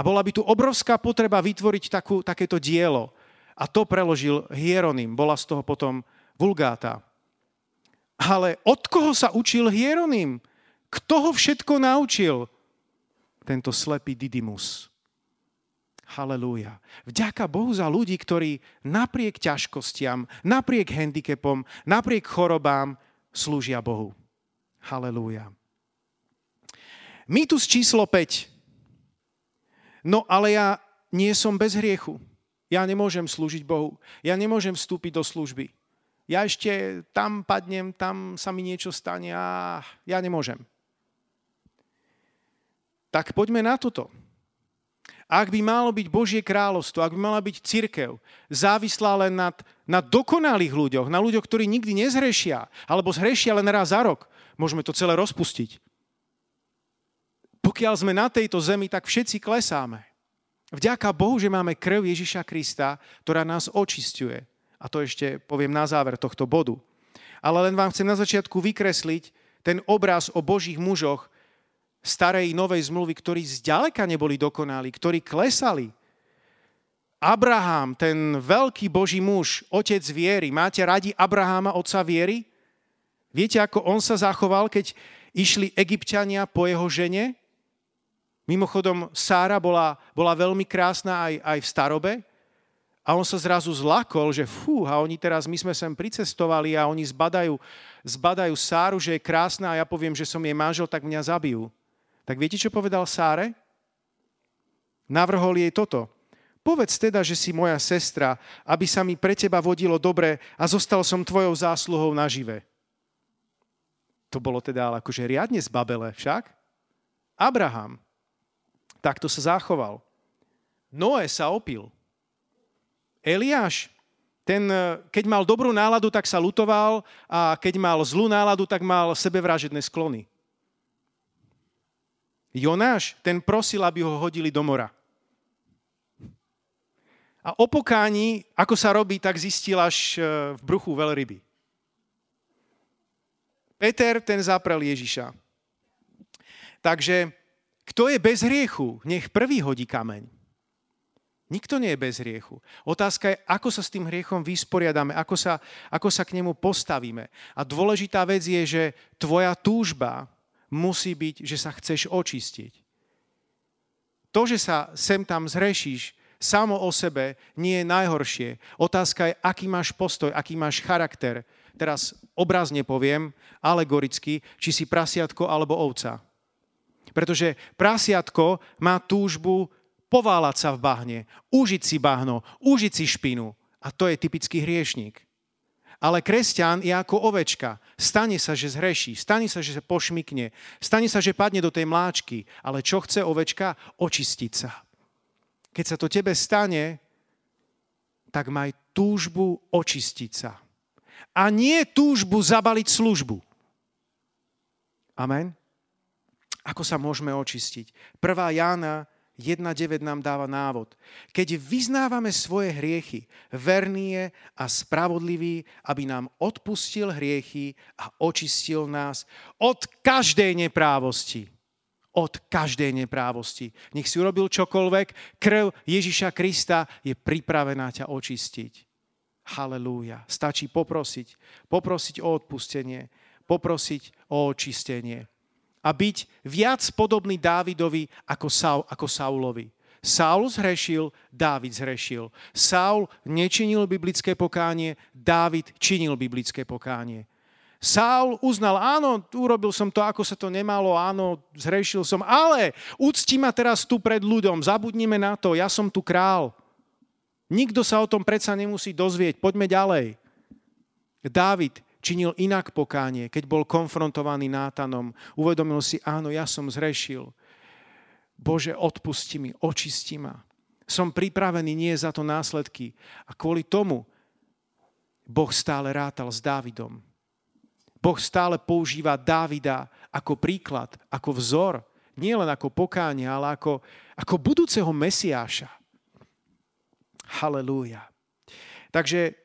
A bola by tu obrovská potreba vytvoriť takú, takéto dielo. A to preložil Hieronym. Bola z toho potom vulgáta. Ale od koho sa učil Hieronym? Kto ho všetko naučil? tento slepý Didymus. Halelúja. Vďaka Bohu za ľudí, ktorí napriek ťažkostiam, napriek handicapom, napriek chorobám slúžia Bohu. Halelúja. Mýtus číslo 5. No ale ja nie som bez hriechu. Ja nemôžem slúžiť Bohu. Ja nemôžem vstúpiť do služby. Ja ešte tam padnem, tam sa mi niečo stane a ja nemôžem tak poďme na toto. Ak by malo byť Božie kráľovstvo, ak by mala byť církev závislá len nad, nad dokonalých ľuďoch, na ľuďoch, ktorí nikdy nezhrešia, alebo zhrešia len raz za rok, môžeme to celé rozpustiť. Pokiaľ sme na tejto zemi, tak všetci klesáme. Vďaka Bohu, že máme krv Ježiša Krista, ktorá nás očistuje. A to ešte poviem na záver tohto bodu. Ale len vám chcem na začiatku vykresliť ten obraz o Božích mužoch, starej novej zmluvy, ktorí zďaleka neboli dokonali, ktorí klesali. Abraham, ten veľký Boží muž, otec viery. Máte radi Abraháma, otca viery? Viete, ako on sa zachoval, keď išli egyptiania po jeho žene? Mimochodom, Sára bola, bola veľmi krásna aj, aj v starobe. A on sa zrazu zlakol, že fú, a oni teraz, my sme sem pricestovali a oni zbadajú, zbadajú Sáru, že je krásna a ja poviem, že som jej manžel, tak mňa zabijú. Tak viete, čo povedal Sáre? Navrhol jej toto. Povedz teda, že si moja sestra, aby sa mi pre teba vodilo dobre a zostal som tvojou zásluhou nažive. To bolo teda ale akože riadne zbabele však. Abraham takto sa zachoval. Noé sa opil. Eliáš, ten, keď mal dobrú náladu, tak sa lutoval a keď mal zlú náladu, tak mal sebevražedné sklony. Jonáš, ten prosil, aby ho hodili do mora. A o pokání, ako sa robí, tak zistil až e, v bruchu veľryby. Peter ten zaprel Ježiša. Takže kto je bez hriechu, nech prvý hodí kameň. Nikto nie je bez hriechu. Otázka je, ako sa s tým hriechom vysporiadame, ako sa, ako sa k nemu postavíme. A dôležitá vec je, že tvoja túžba musí byť, že sa chceš očistiť. To, že sa sem tam zhrešíš, samo o sebe nie je najhoršie. Otázka je, aký máš postoj, aký máš charakter. Teraz obrazne poviem, alegoricky, či si prasiatko alebo ovca. Pretože prasiatko má túžbu pováľať sa v bahne, užiť si bahno, užiť si špinu. A to je typický hriešník. Ale kresťan je ako ovečka. Stane sa, že zhreší, stane sa, že sa pošmikne, stane sa, že padne do tej mláčky. Ale čo chce ovečka? Očistiť sa. Keď sa to tebe stane, tak maj túžbu očistiť sa. A nie túžbu zabaliť službu. Amen. Ako sa môžeme očistiť? 1. Jána 1.9 nám dáva návod. Keď vyznávame svoje hriechy, verný je a spravodlivý, aby nám odpustil hriechy a očistil nás od každej neprávosti. Od každej neprávosti. Nech si urobil čokoľvek, krv Ježiša Krista je pripravená ťa očistiť. Halelúja. Stačí poprosiť. Poprosiť o odpustenie. Poprosiť o očistenie a byť viac podobný Dávidovi ako, Saul, ako Saulovi. Saul zhrešil, Dávid zhrešil. Saul nečinil biblické pokánie, Dávid činil biblické pokánie. Saul uznal, áno, urobil som to, ako sa to nemalo, áno, zhrešil som, ale ucti ma teraz tu pred ľuďom, zabudnime na to, ja som tu král. Nikto sa o tom predsa nemusí dozvieť, poďme ďalej. Dávid činil inak pokánie, keď bol konfrontovaný Nátanom. Uvedomil si, áno, ja som zrešil. Bože, odpusti mi, očisti ma. Som pripravený nie za to následky. A kvôli tomu Boh stále rátal s Dávidom. Boh stále používa Dávida ako príklad, ako vzor, nie len ako pokánie, ale ako, ako budúceho Mesiáša. Halelúja. Takže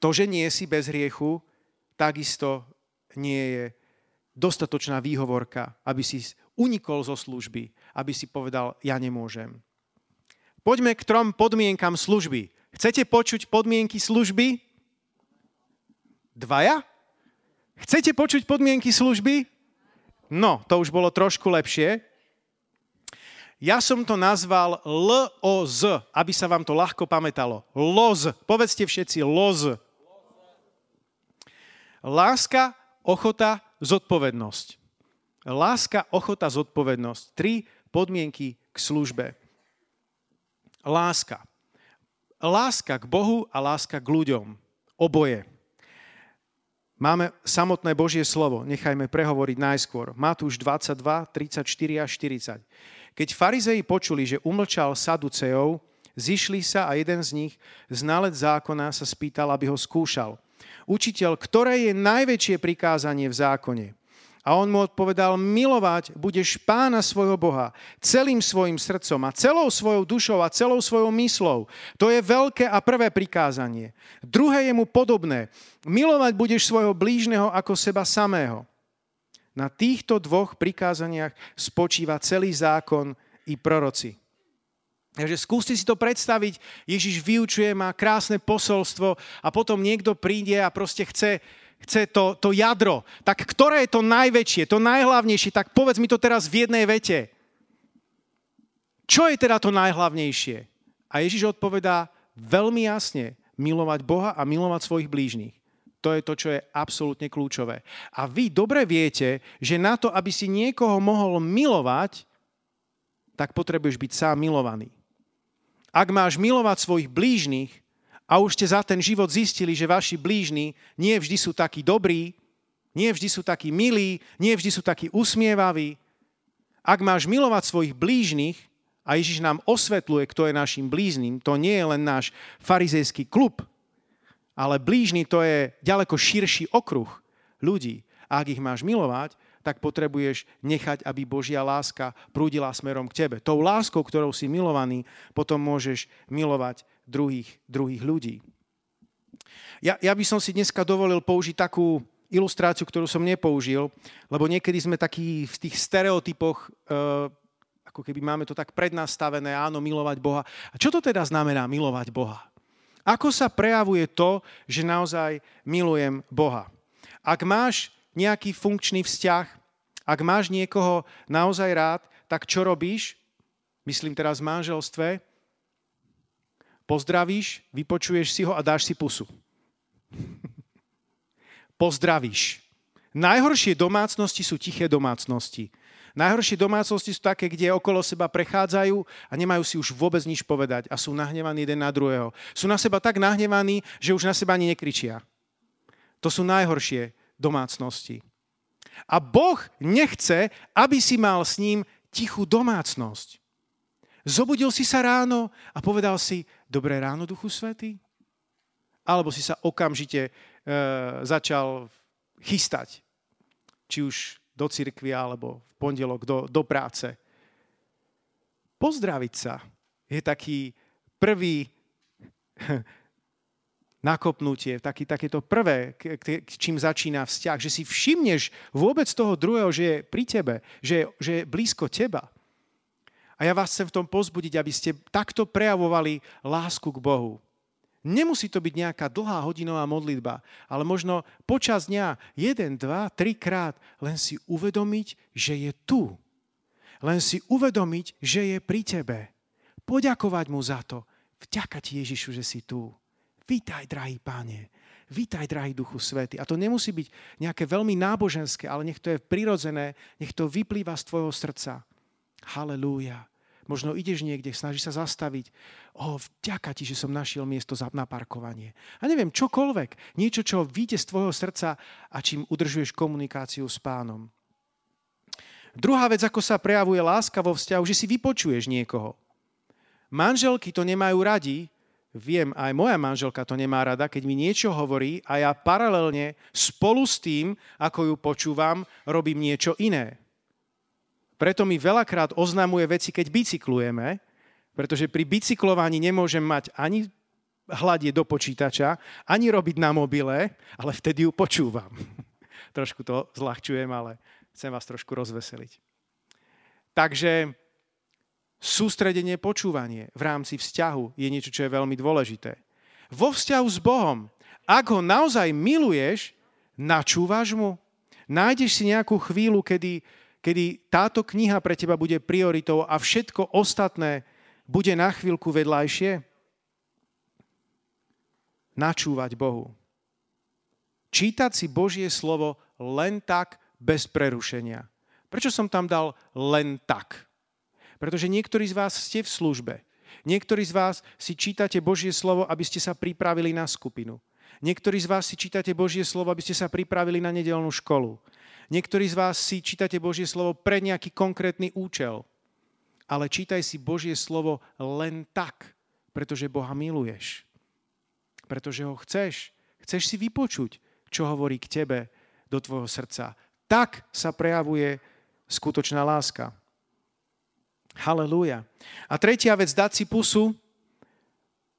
to, že nie si bez hriechu, takisto nie je dostatočná výhovorka, aby si unikol zo služby, aby si povedal, ja nemôžem. Poďme k trom podmienkam služby. Chcete počuť podmienky služby? Dvaja? Chcete počuť podmienky služby? No, to už bolo trošku lepšie. Ja som to nazval LOZ, aby sa vám to ľahko pamätalo. LOZ. Povedzte všetci LOZ. Láska, ochota, zodpovednosť. Láska, ochota, zodpovednosť. Tri podmienky k službe. Láska. Láska k Bohu a láska k ľuďom. Oboje. Máme samotné Božie slovo, nechajme prehovoriť najskôr. Matúš 22, 34 a 40. Keď farizei počuli, že umlčal Saduceov, zišli sa a jeden z nich, znalec zákona, sa spýtal, aby ho skúšal – učiteľ, ktoré je najväčšie prikázanie v zákone? A on mu odpovedal, milovať budeš pána svojho Boha celým svojim srdcom a celou svojou dušou a celou svojou myslou. To je veľké a prvé prikázanie. Druhé je mu podobné. Milovať budeš svojho blížneho ako seba samého. Na týchto dvoch prikázaniach spočíva celý zákon i proroci. Takže skúste si to predstaviť, Ježiš vyučuje, má krásne posolstvo a potom niekto príde a proste chce, chce to, to jadro. Tak ktoré je to najväčšie, to najhlavnejšie? Tak povedz mi to teraz v jednej vete. Čo je teda to najhlavnejšie? A Ježiš odpovedá veľmi jasne, milovať Boha a milovať svojich blížnych. To je to, čo je absolútne kľúčové. A vy dobre viete, že na to, aby si niekoho mohol milovať, tak potrebuješ byť sám milovaný. Ak máš milovať svojich blížnych a už ste za ten život zistili, že vaši blížni nie vždy sú takí dobrí, nie vždy sú takí milí, nie vždy sú takí usmievaví, ak máš milovať svojich blížnych, a Ježiš nám osvetľuje, kto je našim blížnym, to nie je len náš farizejský klub, ale blížny to je ďaleko širší okruh ľudí. A ak ich máš milovať, tak potrebuješ nechať, aby Božia láska prúdila smerom k tebe. Tou láskou, ktorou si milovaný, potom môžeš milovať druhých, druhých ľudí. Ja, ja by som si dneska dovolil použiť takú ilustráciu, ktorú som nepoužil, lebo niekedy sme takí v tých stereotypoch, uh, ako keby máme to tak prednastavené, áno, milovať Boha. A čo to teda znamená milovať Boha? Ako sa prejavuje to, že naozaj milujem Boha? Ak máš nejaký funkčný vzťah, ak máš niekoho naozaj rád, tak čo robíš? Myslím teraz v manželstve. Pozdravíš, vypočuješ si ho a dáš si pusu. Pozdravíš. Najhoršie domácnosti sú tiché domácnosti. Najhoršie domácnosti sú také, kde okolo seba prechádzajú a nemajú si už vôbec nič povedať a sú nahnevaní jeden na druhého. Sú na seba tak nahnevaní, že už na seba ani nekričia. To sú najhoršie domácnosti. A Boh nechce, aby si mal s ním tichú domácnosť. Zobudil si sa ráno a povedal si, dobré ráno, Duchu Svety? Alebo si sa okamžite e, začal chystať, či už do cirkvi alebo v pondelok do, do práce. Pozdraviť sa je taký prvý nakopnutie, taký, takéto prvé, k, k, k čím začína vzťah, že si všimneš vôbec toho druhého, že je pri tebe, že, že je blízko teba. A ja vás chcem v tom pozbudiť, aby ste takto prejavovali lásku k Bohu. Nemusí to byť nejaká dlhá hodinová modlitba, ale možno počas dňa jeden, dva, trikrát len si uvedomiť, že je tu. Len si uvedomiť, že je pri tebe. Poďakovať mu za to. Vďaka ti Ježišu, že si tu. Vítaj, drahý páne. Vítaj, drahý Duchu Svety. A to nemusí byť nejaké veľmi náboženské, ale nech to je prirodzené, nech to vyplýva z tvojho srdca. Halelúja. Možno ideš niekde, snažíš sa zastaviť. O, vďaka ti, že som našiel miesto na parkovanie. A neviem, čokoľvek. Niečo, čo vyjde z tvojho srdca a čím udržuješ komunikáciu s pánom. Druhá vec, ako sa prejavuje láska vo vzťahu, že si vypočuješ niekoho. Manželky to nemajú radi, viem, aj moja manželka to nemá rada, keď mi niečo hovorí a ja paralelne spolu s tým, ako ju počúvam, robím niečo iné. Preto mi veľakrát oznamuje veci, keď bicyklujeme, pretože pri bicyklovaní nemôžem mať ani hľadie do počítača, ani robiť na mobile, ale vtedy ju počúvam. trošku to zľahčujem, ale chcem vás trošku rozveseliť. Takže sústredenie, počúvanie v rámci vzťahu je niečo, čo je veľmi dôležité. Vo vzťahu s Bohom, ak ho naozaj miluješ, načúvaš mu, nájdeš si nejakú chvíľu, kedy kedy táto kniha pre teba bude prioritou a všetko ostatné bude na chvíľku vedľajšie? Načúvať Bohu. Čítať si Božie slovo len tak, bez prerušenia. Prečo som tam dal len tak? Pretože niektorí z vás ste v službe. Niektorí z vás si čítate Božie slovo, aby ste sa pripravili na skupinu. Niektorí z vás si čítate Božie slovo, aby ste sa pripravili na nedelnú školu. Niektorí z vás si čítate Božie slovo pre nejaký konkrétny účel. Ale čítaj si Božie slovo len tak, pretože Boha miluješ. Pretože ho chceš. Chceš si vypočuť, čo hovorí k tebe do tvojho srdca. Tak sa prejavuje skutočná láska. Halelúja. A tretia vec, dať si pusu.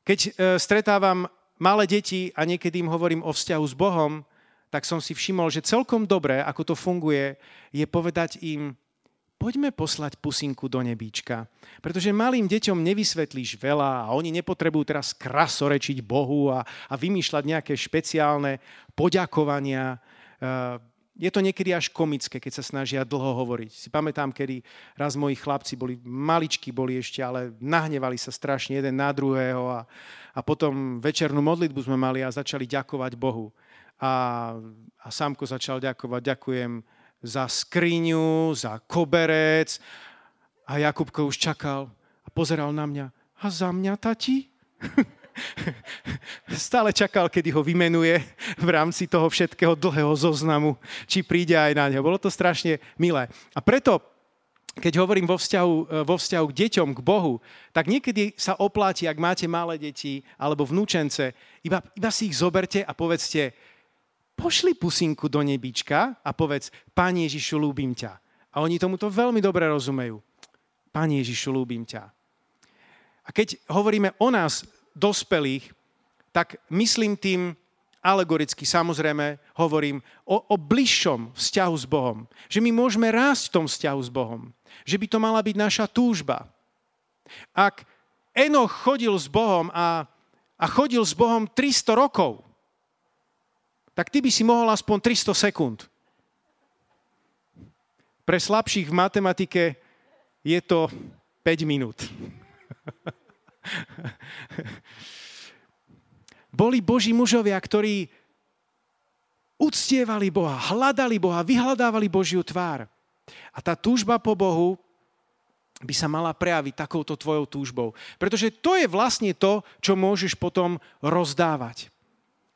Keď e, stretávam malé deti a niekedy im hovorím o vzťahu s Bohom, tak som si všimol, že celkom dobré, ako to funguje, je povedať im, poďme poslať pusinku do nebíčka. Pretože malým deťom nevysvetlíš veľa a oni nepotrebujú teraz krasorečiť Bohu a, a vymýšľať nejaké špeciálne poďakovania. Eh, je to niekedy až komické, keď sa snažia dlho hovoriť. Si pamätám, kedy raz moji chlapci boli, maličky boli ešte, ale nahnevali sa strašne jeden na druhého a, a potom večernú modlitbu sme mali a začali ďakovať Bohu a, a Sámko začal ďakovať, ďakujem za skriňu, za koberec a Jakubko už čakal a pozeral na mňa. A za mňa, tati? Stále čakal, kedy ho vymenuje v rámci toho všetkého dlhého zoznamu, či príde aj na neho. Bolo to strašne milé. A preto, keď hovorím vo vzťahu, vo vzťahu k deťom, k Bohu, tak niekedy sa opláti, ak máte malé deti alebo vnúčence, iba, iba si ich zoberte a povedzte, pošli pusinku do nebička a povedz, Pane Ježišu, ľúbim ťa. A oni tomuto veľmi dobre rozumejú. Pane Ježišu, ľúbim ťa. A keď hovoríme o nás, dospelých, tak myslím tým alegoricky samozrejme hovorím o, o bližšom vzťahu s Bohom. Že my môžeme rásť v tom vzťahu s Bohom. Že by to mala byť naša túžba. Ak Enoch chodil s Bohom a, a chodil s Bohom 300 rokov, tak ty by si mohol aspoň 300 sekúnd. Pre slabších v matematike je to 5 minút. Boli Boží mužovia, ktorí uctievali Boha, hľadali Boha, vyhľadávali Božiu tvár. A tá túžba po Bohu by sa mala prejaviť takouto tvojou túžbou. Pretože to je vlastne to, čo môžeš potom rozdávať.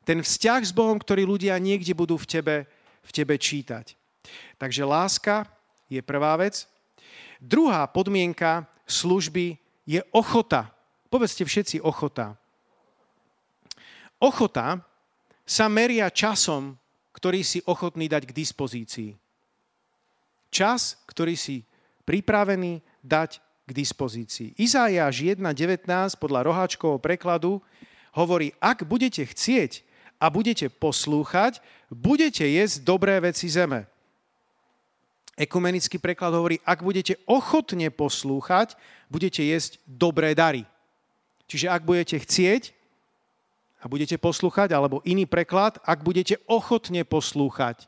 Ten vzťah s Bohom, ktorý ľudia niekde budú v tebe, v tebe čítať. Takže láska je prvá vec. Druhá podmienka služby je ochota. Povedzte všetci ochota. Ochota sa meria časom, ktorý si ochotný dať k dispozícii. Čas, ktorý si pripravený dať k dispozícii. Izájáš 1.19 podľa roháčkovho prekladu hovorí, ak budete chcieť a budete poslúchať, budete jesť dobré veci zeme. Ekumenický preklad hovorí, ak budete ochotne poslúchať, budete jesť dobré dary. Čiže ak budete chcieť a budete poslúchať, alebo iný preklad, ak budete ochotne poslúchať.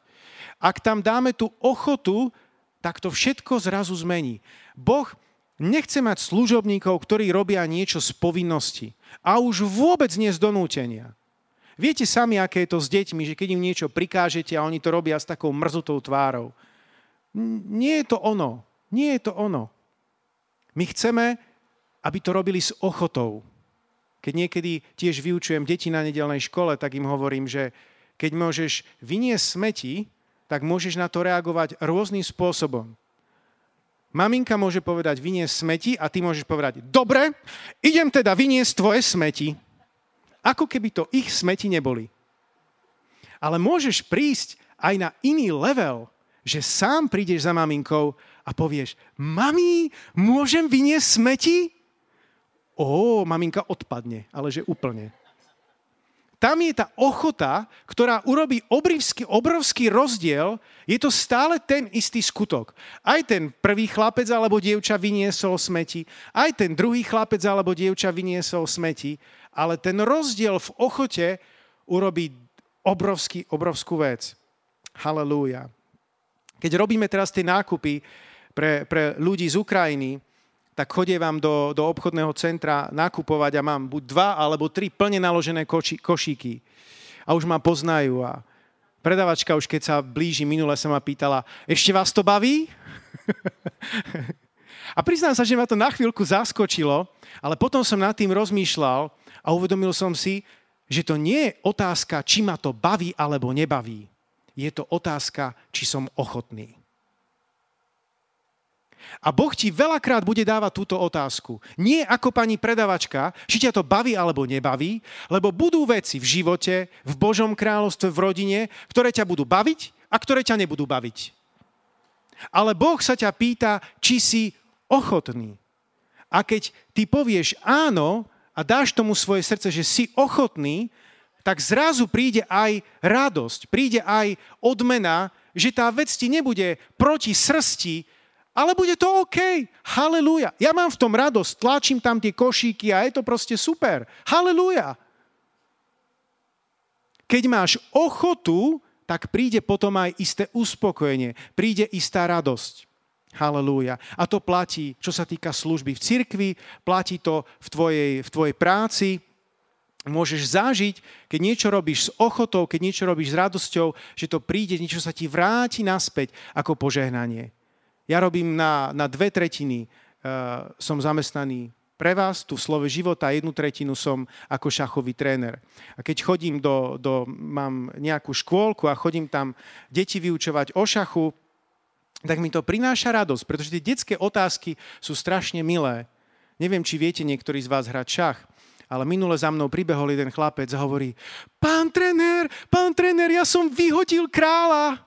Ak tam dáme tú ochotu, tak to všetko zrazu zmení. Boh nechce mať služobníkov, ktorí robia niečo z povinnosti a už vôbec nie z donútenia. Viete sami, aké je to s deťmi, že keď im niečo prikážete a oni to robia s takou mrzutou tvárou. Nie je to ono. Nie je to ono. My chceme, aby to robili s ochotou. Keď niekedy tiež vyučujem deti na nedelnej škole, tak im hovorím, že keď môžeš vyniesť smeti, tak môžeš na to reagovať rôznym spôsobom. Maminka môže povedať vyniesť smeti a ty môžeš povedať, dobre, idem teda vyniesť tvoje smeti. Ako keby to ich smeti neboli. Ale môžeš prísť aj na iný level, že sám prídeš za maminkou a povieš, mami, môžem vyniesť smeti? Ó, maminka odpadne, ale že úplne. Tam je tá ochota, ktorá urobí obrovský, obrovský rozdiel, je to stále ten istý skutok. Aj ten prvý chlapec alebo dievča vyniesol smeti, aj ten druhý chlapec alebo dievča vyniesol smeti, ale ten rozdiel v ochote urobí obrovský, obrovskú vec. Halelúja. Keď robíme teraz tie nákupy pre, pre ľudí z Ukrajiny, tak chodievam do, do obchodného centra nakupovať a mám buď dva alebo tri plne naložené koči, košíky. A už ma poznajú a predavačka už keď sa blíži, minule sa ma pýtala, ešte vás to baví? a priznám sa, že ma to na chvíľku zaskočilo, ale potom som nad tým rozmýšľal a uvedomil som si, že to nie je otázka, či ma to baví alebo nebaví. Je to otázka, či som ochotný. A Boh ti veľakrát bude dávať túto otázku. Nie ako pani predavačka, či ťa to baví alebo nebaví, lebo budú veci v živote, v Božom kráľovstve, v rodine, ktoré ťa budú baviť a ktoré ťa nebudú baviť. Ale Boh sa ťa pýta, či si ochotný. A keď ty povieš áno a dáš tomu svoje srdce, že si ochotný, tak zrazu príde aj radosť, príde aj odmena, že tá vec ti nebude proti srsti, ale bude to OK. Halelúja. Ja mám v tom radosť, tlačím tam tie košíky a je to proste super. Halelúja. Keď máš ochotu, tak príde potom aj isté uspokojenie, príde istá radosť. Halelúja. A to platí, čo sa týka služby v cirkvi, platí to v tvojej, v tvojej práci. Môžeš zažiť, keď niečo robíš s ochotou, keď niečo robíš s radosťou, že to príde, niečo sa ti vráti naspäť ako požehnanie. Ja robím na, na dve tretiny, uh, som zamestnaný pre vás tu v slove života, jednu tretinu som ako šachový tréner. A keď chodím do, do, mám nejakú škôlku a chodím tam deti vyučovať o šachu, tak mi to prináša radosť, pretože tie detské otázky sú strašne milé. Neviem, či viete niektorí z vás hrať šach, ale minule za mnou pribehol jeden chlapec a hovorí, pán trenér, pán trenér, ja som vyhodil kráľa.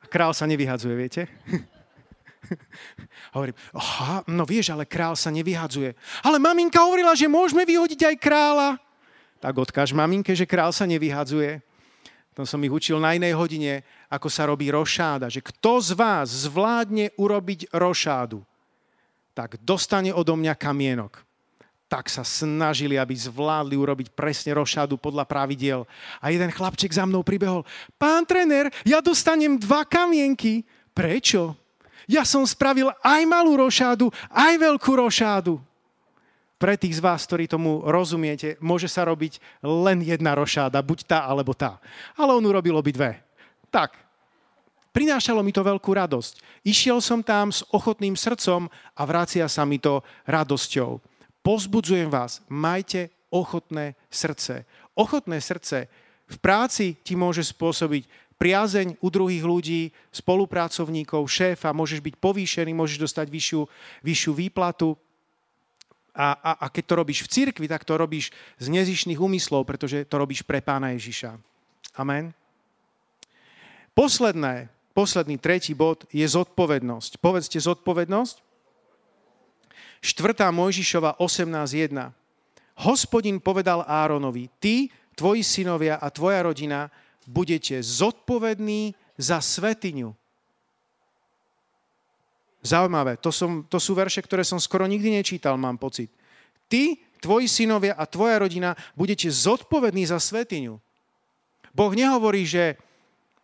A král sa nevyhadzuje, viete? Hovorím, aha, no vieš, ale král sa nevyhadzuje. Ale maminka hovorila, že môžeme vyhodiť aj kráľa. tak odkáž maminke, že král sa nevyhadzuje. To som ich učil na inej hodine, ako sa robí rošáda. Že kto z vás zvládne urobiť rošádu, tak dostane odo mňa kamienok. Tak sa snažili, aby zvládli urobiť presne rošádu podľa pravidiel. A jeden chlapček za mnou pribehol. Pán trenér, ja dostanem dva kamienky. Prečo? Ja som spravil aj malú rošádu, aj veľkú rošádu. Pre tých z vás, ktorí tomu rozumiete, môže sa robiť len jedna rošáda, buď tá alebo tá. Ale on urobil dve. Tak, prinášalo mi to veľkú radosť. Išiel som tam s ochotným srdcom a vracia sa mi to radosťou. Pozbudzujem vás, majte ochotné srdce. Ochotné srdce v práci ti môže spôsobiť priazeň u druhých ľudí, spolupracovníkov, šéfa, môžeš byť povýšený, môžeš dostať vyššiu, vyššiu výplatu, a, a, a keď to robíš v cirkvi, tak to robíš z nezišných úmyslov, pretože to robíš pre pána Ježiša. Amen. Posledné, posledný tretí bod je zodpovednosť. Povedzte zodpovednosť. 4. Mojžišova 18.1. Hospodin povedal Áronovi, ty, tvoji synovia a tvoja rodina budete zodpovední za svetiňu. Zaujímavé, to, som, to sú verše, ktoré som skoro nikdy nečítal, mám pocit. Ty, tvoji synovia a tvoja rodina budete zodpovední za svetiňu. Boh nehovorí, že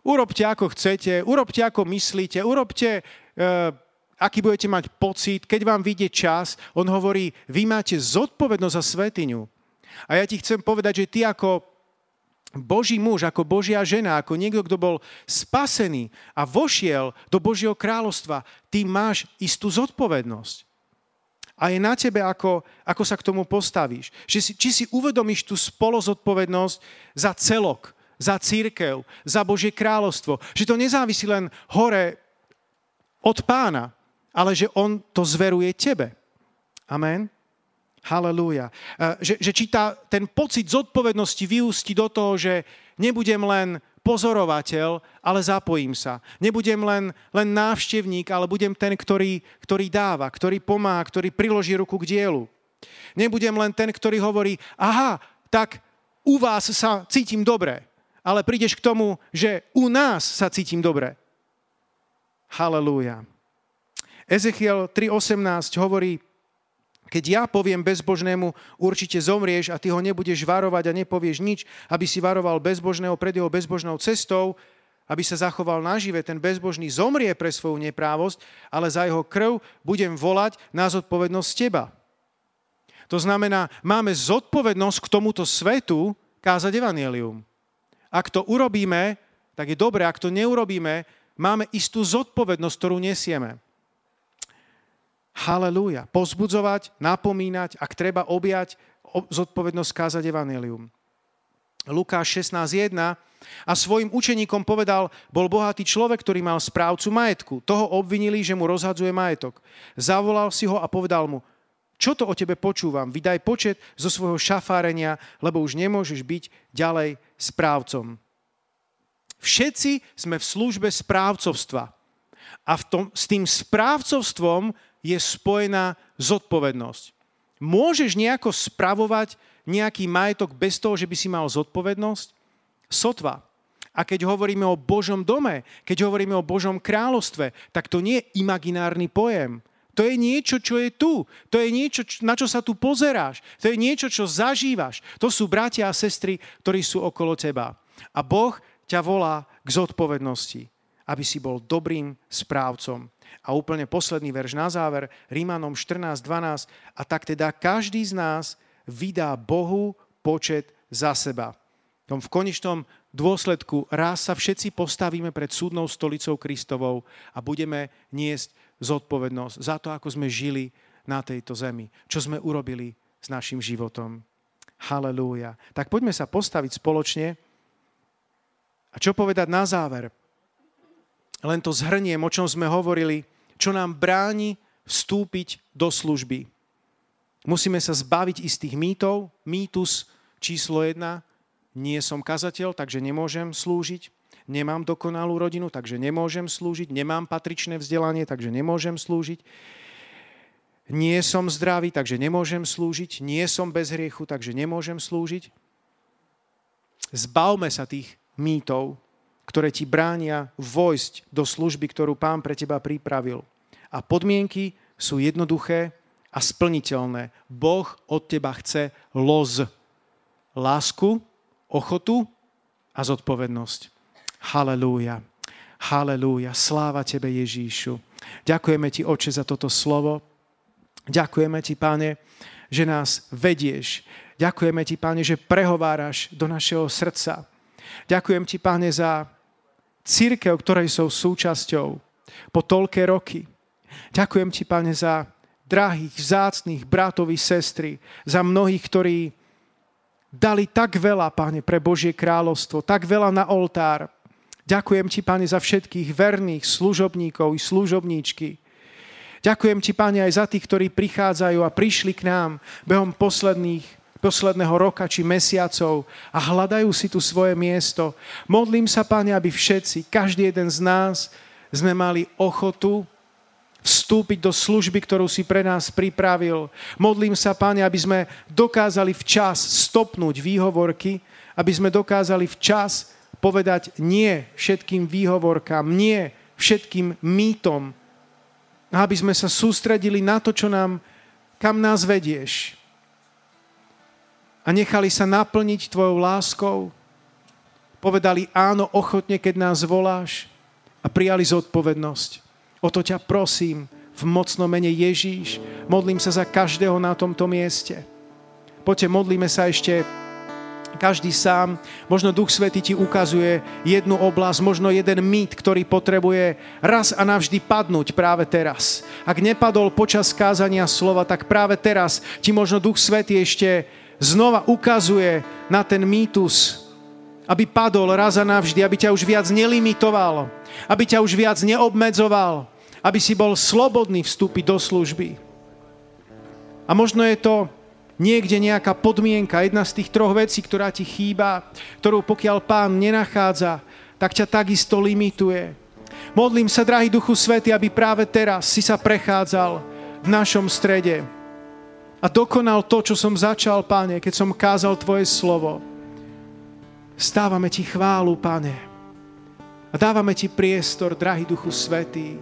urobte ako chcete, urobte ako myslíte, urobte, e, aký budete mať pocit, keď vám vyjde čas. On hovorí, vy máte zodpovednosť za svetiňu. A ja ti chcem povedať, že ty ako Boží muž, ako Božia žena, ako niekto, kto bol spasený a vošiel do Božieho kráľovstva, ty máš istú zodpovednosť. A je na tebe, ako, ako sa k tomu postavíš. Že si, či si uvedomíš tú spolozodpovednosť za celok, za církev, za Božie kráľovstvo. Že to nezávisí len hore od pána, ale že on to zveruje tebe. Amen. Halelúja. Že, že či tá, ten pocit zodpovednosti vyústi do toho, že nebudem len pozorovateľ, ale zapojím sa. Nebudem len, len návštevník, ale budem ten, ktorý, ktorý dáva, ktorý pomáha, ktorý priloží ruku k dielu. Nebudem len ten, ktorý hovorí, aha, tak u vás sa cítim dobre, ale prídeš k tomu, že u nás sa cítim dobre. Halelúja. Ezechiel 3.18 hovorí, keď ja poviem bezbožnému, určite zomrieš a ty ho nebudeš varovať a nepovieš nič, aby si varoval bezbožného pred jeho bezbožnou cestou, aby sa zachoval nažive, ten bezbožný zomrie pre svoju neprávosť, ale za jeho krv budem volať na zodpovednosť teba. To znamená, máme zodpovednosť k tomuto svetu kázať evanielium. Ak to urobíme, tak je dobre, ak to neurobíme, máme istú zodpovednosť, ktorú nesieme. Halelúja. Pozbudzovať, napomínať, ak treba objať, zodpovednosť kázať evanelium. Lukáš 16.1 a svojim učeníkom povedal, bol bohatý človek, ktorý mal správcu majetku. Toho obvinili, že mu rozhadzuje majetok. Zavolal si ho a povedal mu, čo to o tebe počúvam? Vydaj počet zo svojho šafárenia, lebo už nemôžeš byť ďalej správcom. Všetci sme v službe správcovstva. A v tom, s tým správcovstvom je spojená zodpovednosť. Môžeš nejako spravovať nejaký majetok bez toho, že by si mal zodpovednosť? Sotva. A keď hovoríme o Božom dome, keď hovoríme o Božom kráľovstve, tak to nie je imaginárny pojem. To je niečo, čo je tu. To je niečo, na čo sa tu pozeráš. To je niečo, čo zažívaš. To sú bratia a sestry, ktorí sú okolo teba. A Boh ťa volá k zodpovednosti, aby si bol dobrým správcom. A úplne posledný verš na záver, Rímanom 14.12. A tak teda každý z nás vydá Bohu počet za seba. V konečnom dôsledku raz sa všetci postavíme pred súdnou stolicou Kristovou a budeme niesť zodpovednosť za to, ako sme žili na tejto zemi. Čo sme urobili s našim životom. Halelúja. Tak poďme sa postaviť spoločne. A čo povedať na záver? Len to zhrniem, o čom sme hovorili čo nám bráni vstúpiť do služby. Musíme sa zbaviť istých mýtov. Mýtus číslo jedna. Nie som kazateľ, takže nemôžem slúžiť. Nemám dokonalú rodinu, takže nemôžem slúžiť. Nemám patričné vzdelanie, takže nemôžem slúžiť. Nie som zdravý, takže nemôžem slúžiť. Nie som bez hriechu, takže nemôžem slúžiť. Zbavme sa tých mýtov, ktoré ti bránia vojsť do služby, ktorú pán pre teba pripravil. A podmienky sú jednoduché a splniteľné. Boh od teba chce loz, lásku, ochotu a zodpovednosť. Halelúja. Halelúja. Sláva Tebe, Ježíšu. Ďakujeme Ti, Oče, za toto slovo. Ďakujeme Ti, Pane, že nás vedieš. Ďakujeme Ti, Pane, že prehováraš do našeho srdca. Ďakujem Ti, Pane, za církev, ktorej sú súčasťou po toľké roky. Ďakujem Ti, Pane, za drahých, vzácných bratov sestry, za mnohých, ktorí dali tak veľa, Pane, pre Božie kráľovstvo, tak veľa na oltár. Ďakujem Ti, Pane, za všetkých verných služobníkov i služobníčky. Ďakujem Ti, Pane, aj za tých, ktorí prichádzajú a prišli k nám behom posledných posledného roka či mesiacov a hľadajú si tu svoje miesto. Modlím sa, Pane, aby všetci, každý jeden z nás, sme mali ochotu vstúpiť do služby, ktorú si pre nás pripravil. Modlím sa, Pane, aby sme dokázali včas stopnúť výhovorky, aby sme dokázali včas povedať nie všetkým výhovorkám, nie všetkým mýtom, aby sme sa sústredili na to, čo nám, kam nás vedieš. A nechali sa naplniť Tvojou láskou. Povedali áno ochotne, keď nás voláš a prijali zodpovednosť. O to ťa prosím v mocnom mene Ježíš. Modlím sa za každého na tomto mieste. Poďte, modlíme sa ešte každý sám. Možno Duch Svety ti ukazuje jednu oblasť, možno jeden mýt, ktorý potrebuje raz a navždy padnúť práve teraz. Ak nepadol počas kázania slova, tak práve teraz ti možno Duch Svety ešte znova ukazuje na ten mýtus, aby padol raz a navždy, aby ťa už viac nelimitoval, aby ťa už viac neobmedzoval, aby si bol slobodný vstúpiť do služby. A možno je to niekde nejaká podmienka, jedna z tých troch vecí, ktorá ti chýba, ktorú pokiaľ pán nenachádza, tak ťa takisto limituje. Modlím sa, drahý Duchu Svety, aby práve teraz si sa prechádzal v našom strede a dokonal to, čo som začal, Pane, keď som kázal Tvoje slovo. Stávame Ti chválu, Pane. A dávame Ti priestor, drahý Duchu Svetý.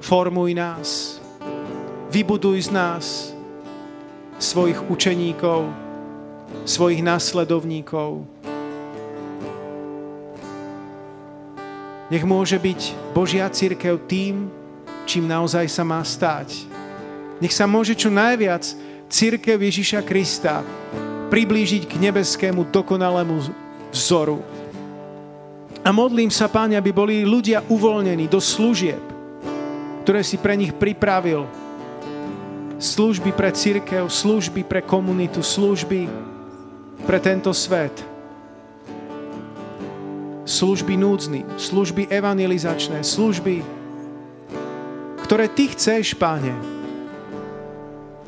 Formuj nás. Vybuduj z nás svojich učeníkov, svojich následovníkov. Nech môže byť Božia církev tým, čím naozaj sa má stať. Nech sa môže čo najviac církev Ježiša Krista priblížiť k nebeskému dokonalému vzoru. A modlím sa, Páne, aby boli ľudia uvoľnení do služieb, ktoré si pre nich pripravil, služby pre církev, služby pre komunitu, služby pre tento svet. Služby núdzny, služby evangelizačné, služby, ktoré Ty chceš, Páne.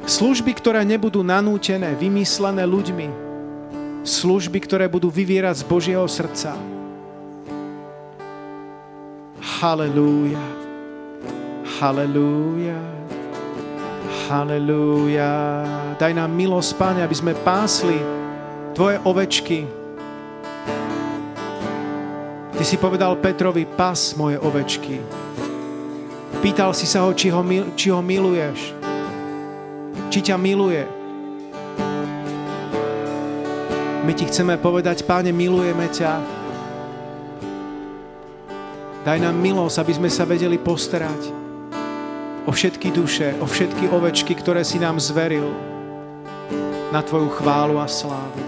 Služby, ktoré nebudú nanútené, vymyslené ľuďmi. Služby, ktoré budú vyvierať z Božieho srdca. Halelúja. Halelúja. Halelúja. Daj nám milosť, Páne, aby sme pásli Tvoje ovečky. Ty si povedal Petrovi, pas moje ovečky. Pýtal si sa ho, či ho, či ho miluješ. Či ťa miluje. My ti chceme povedať, Páne, milujeme ťa. Daj nám milosť, aby sme sa vedeli postarať o všetky duše, o všetky ovečky, ktoré si nám zveril na Tvoju chválu a slávu.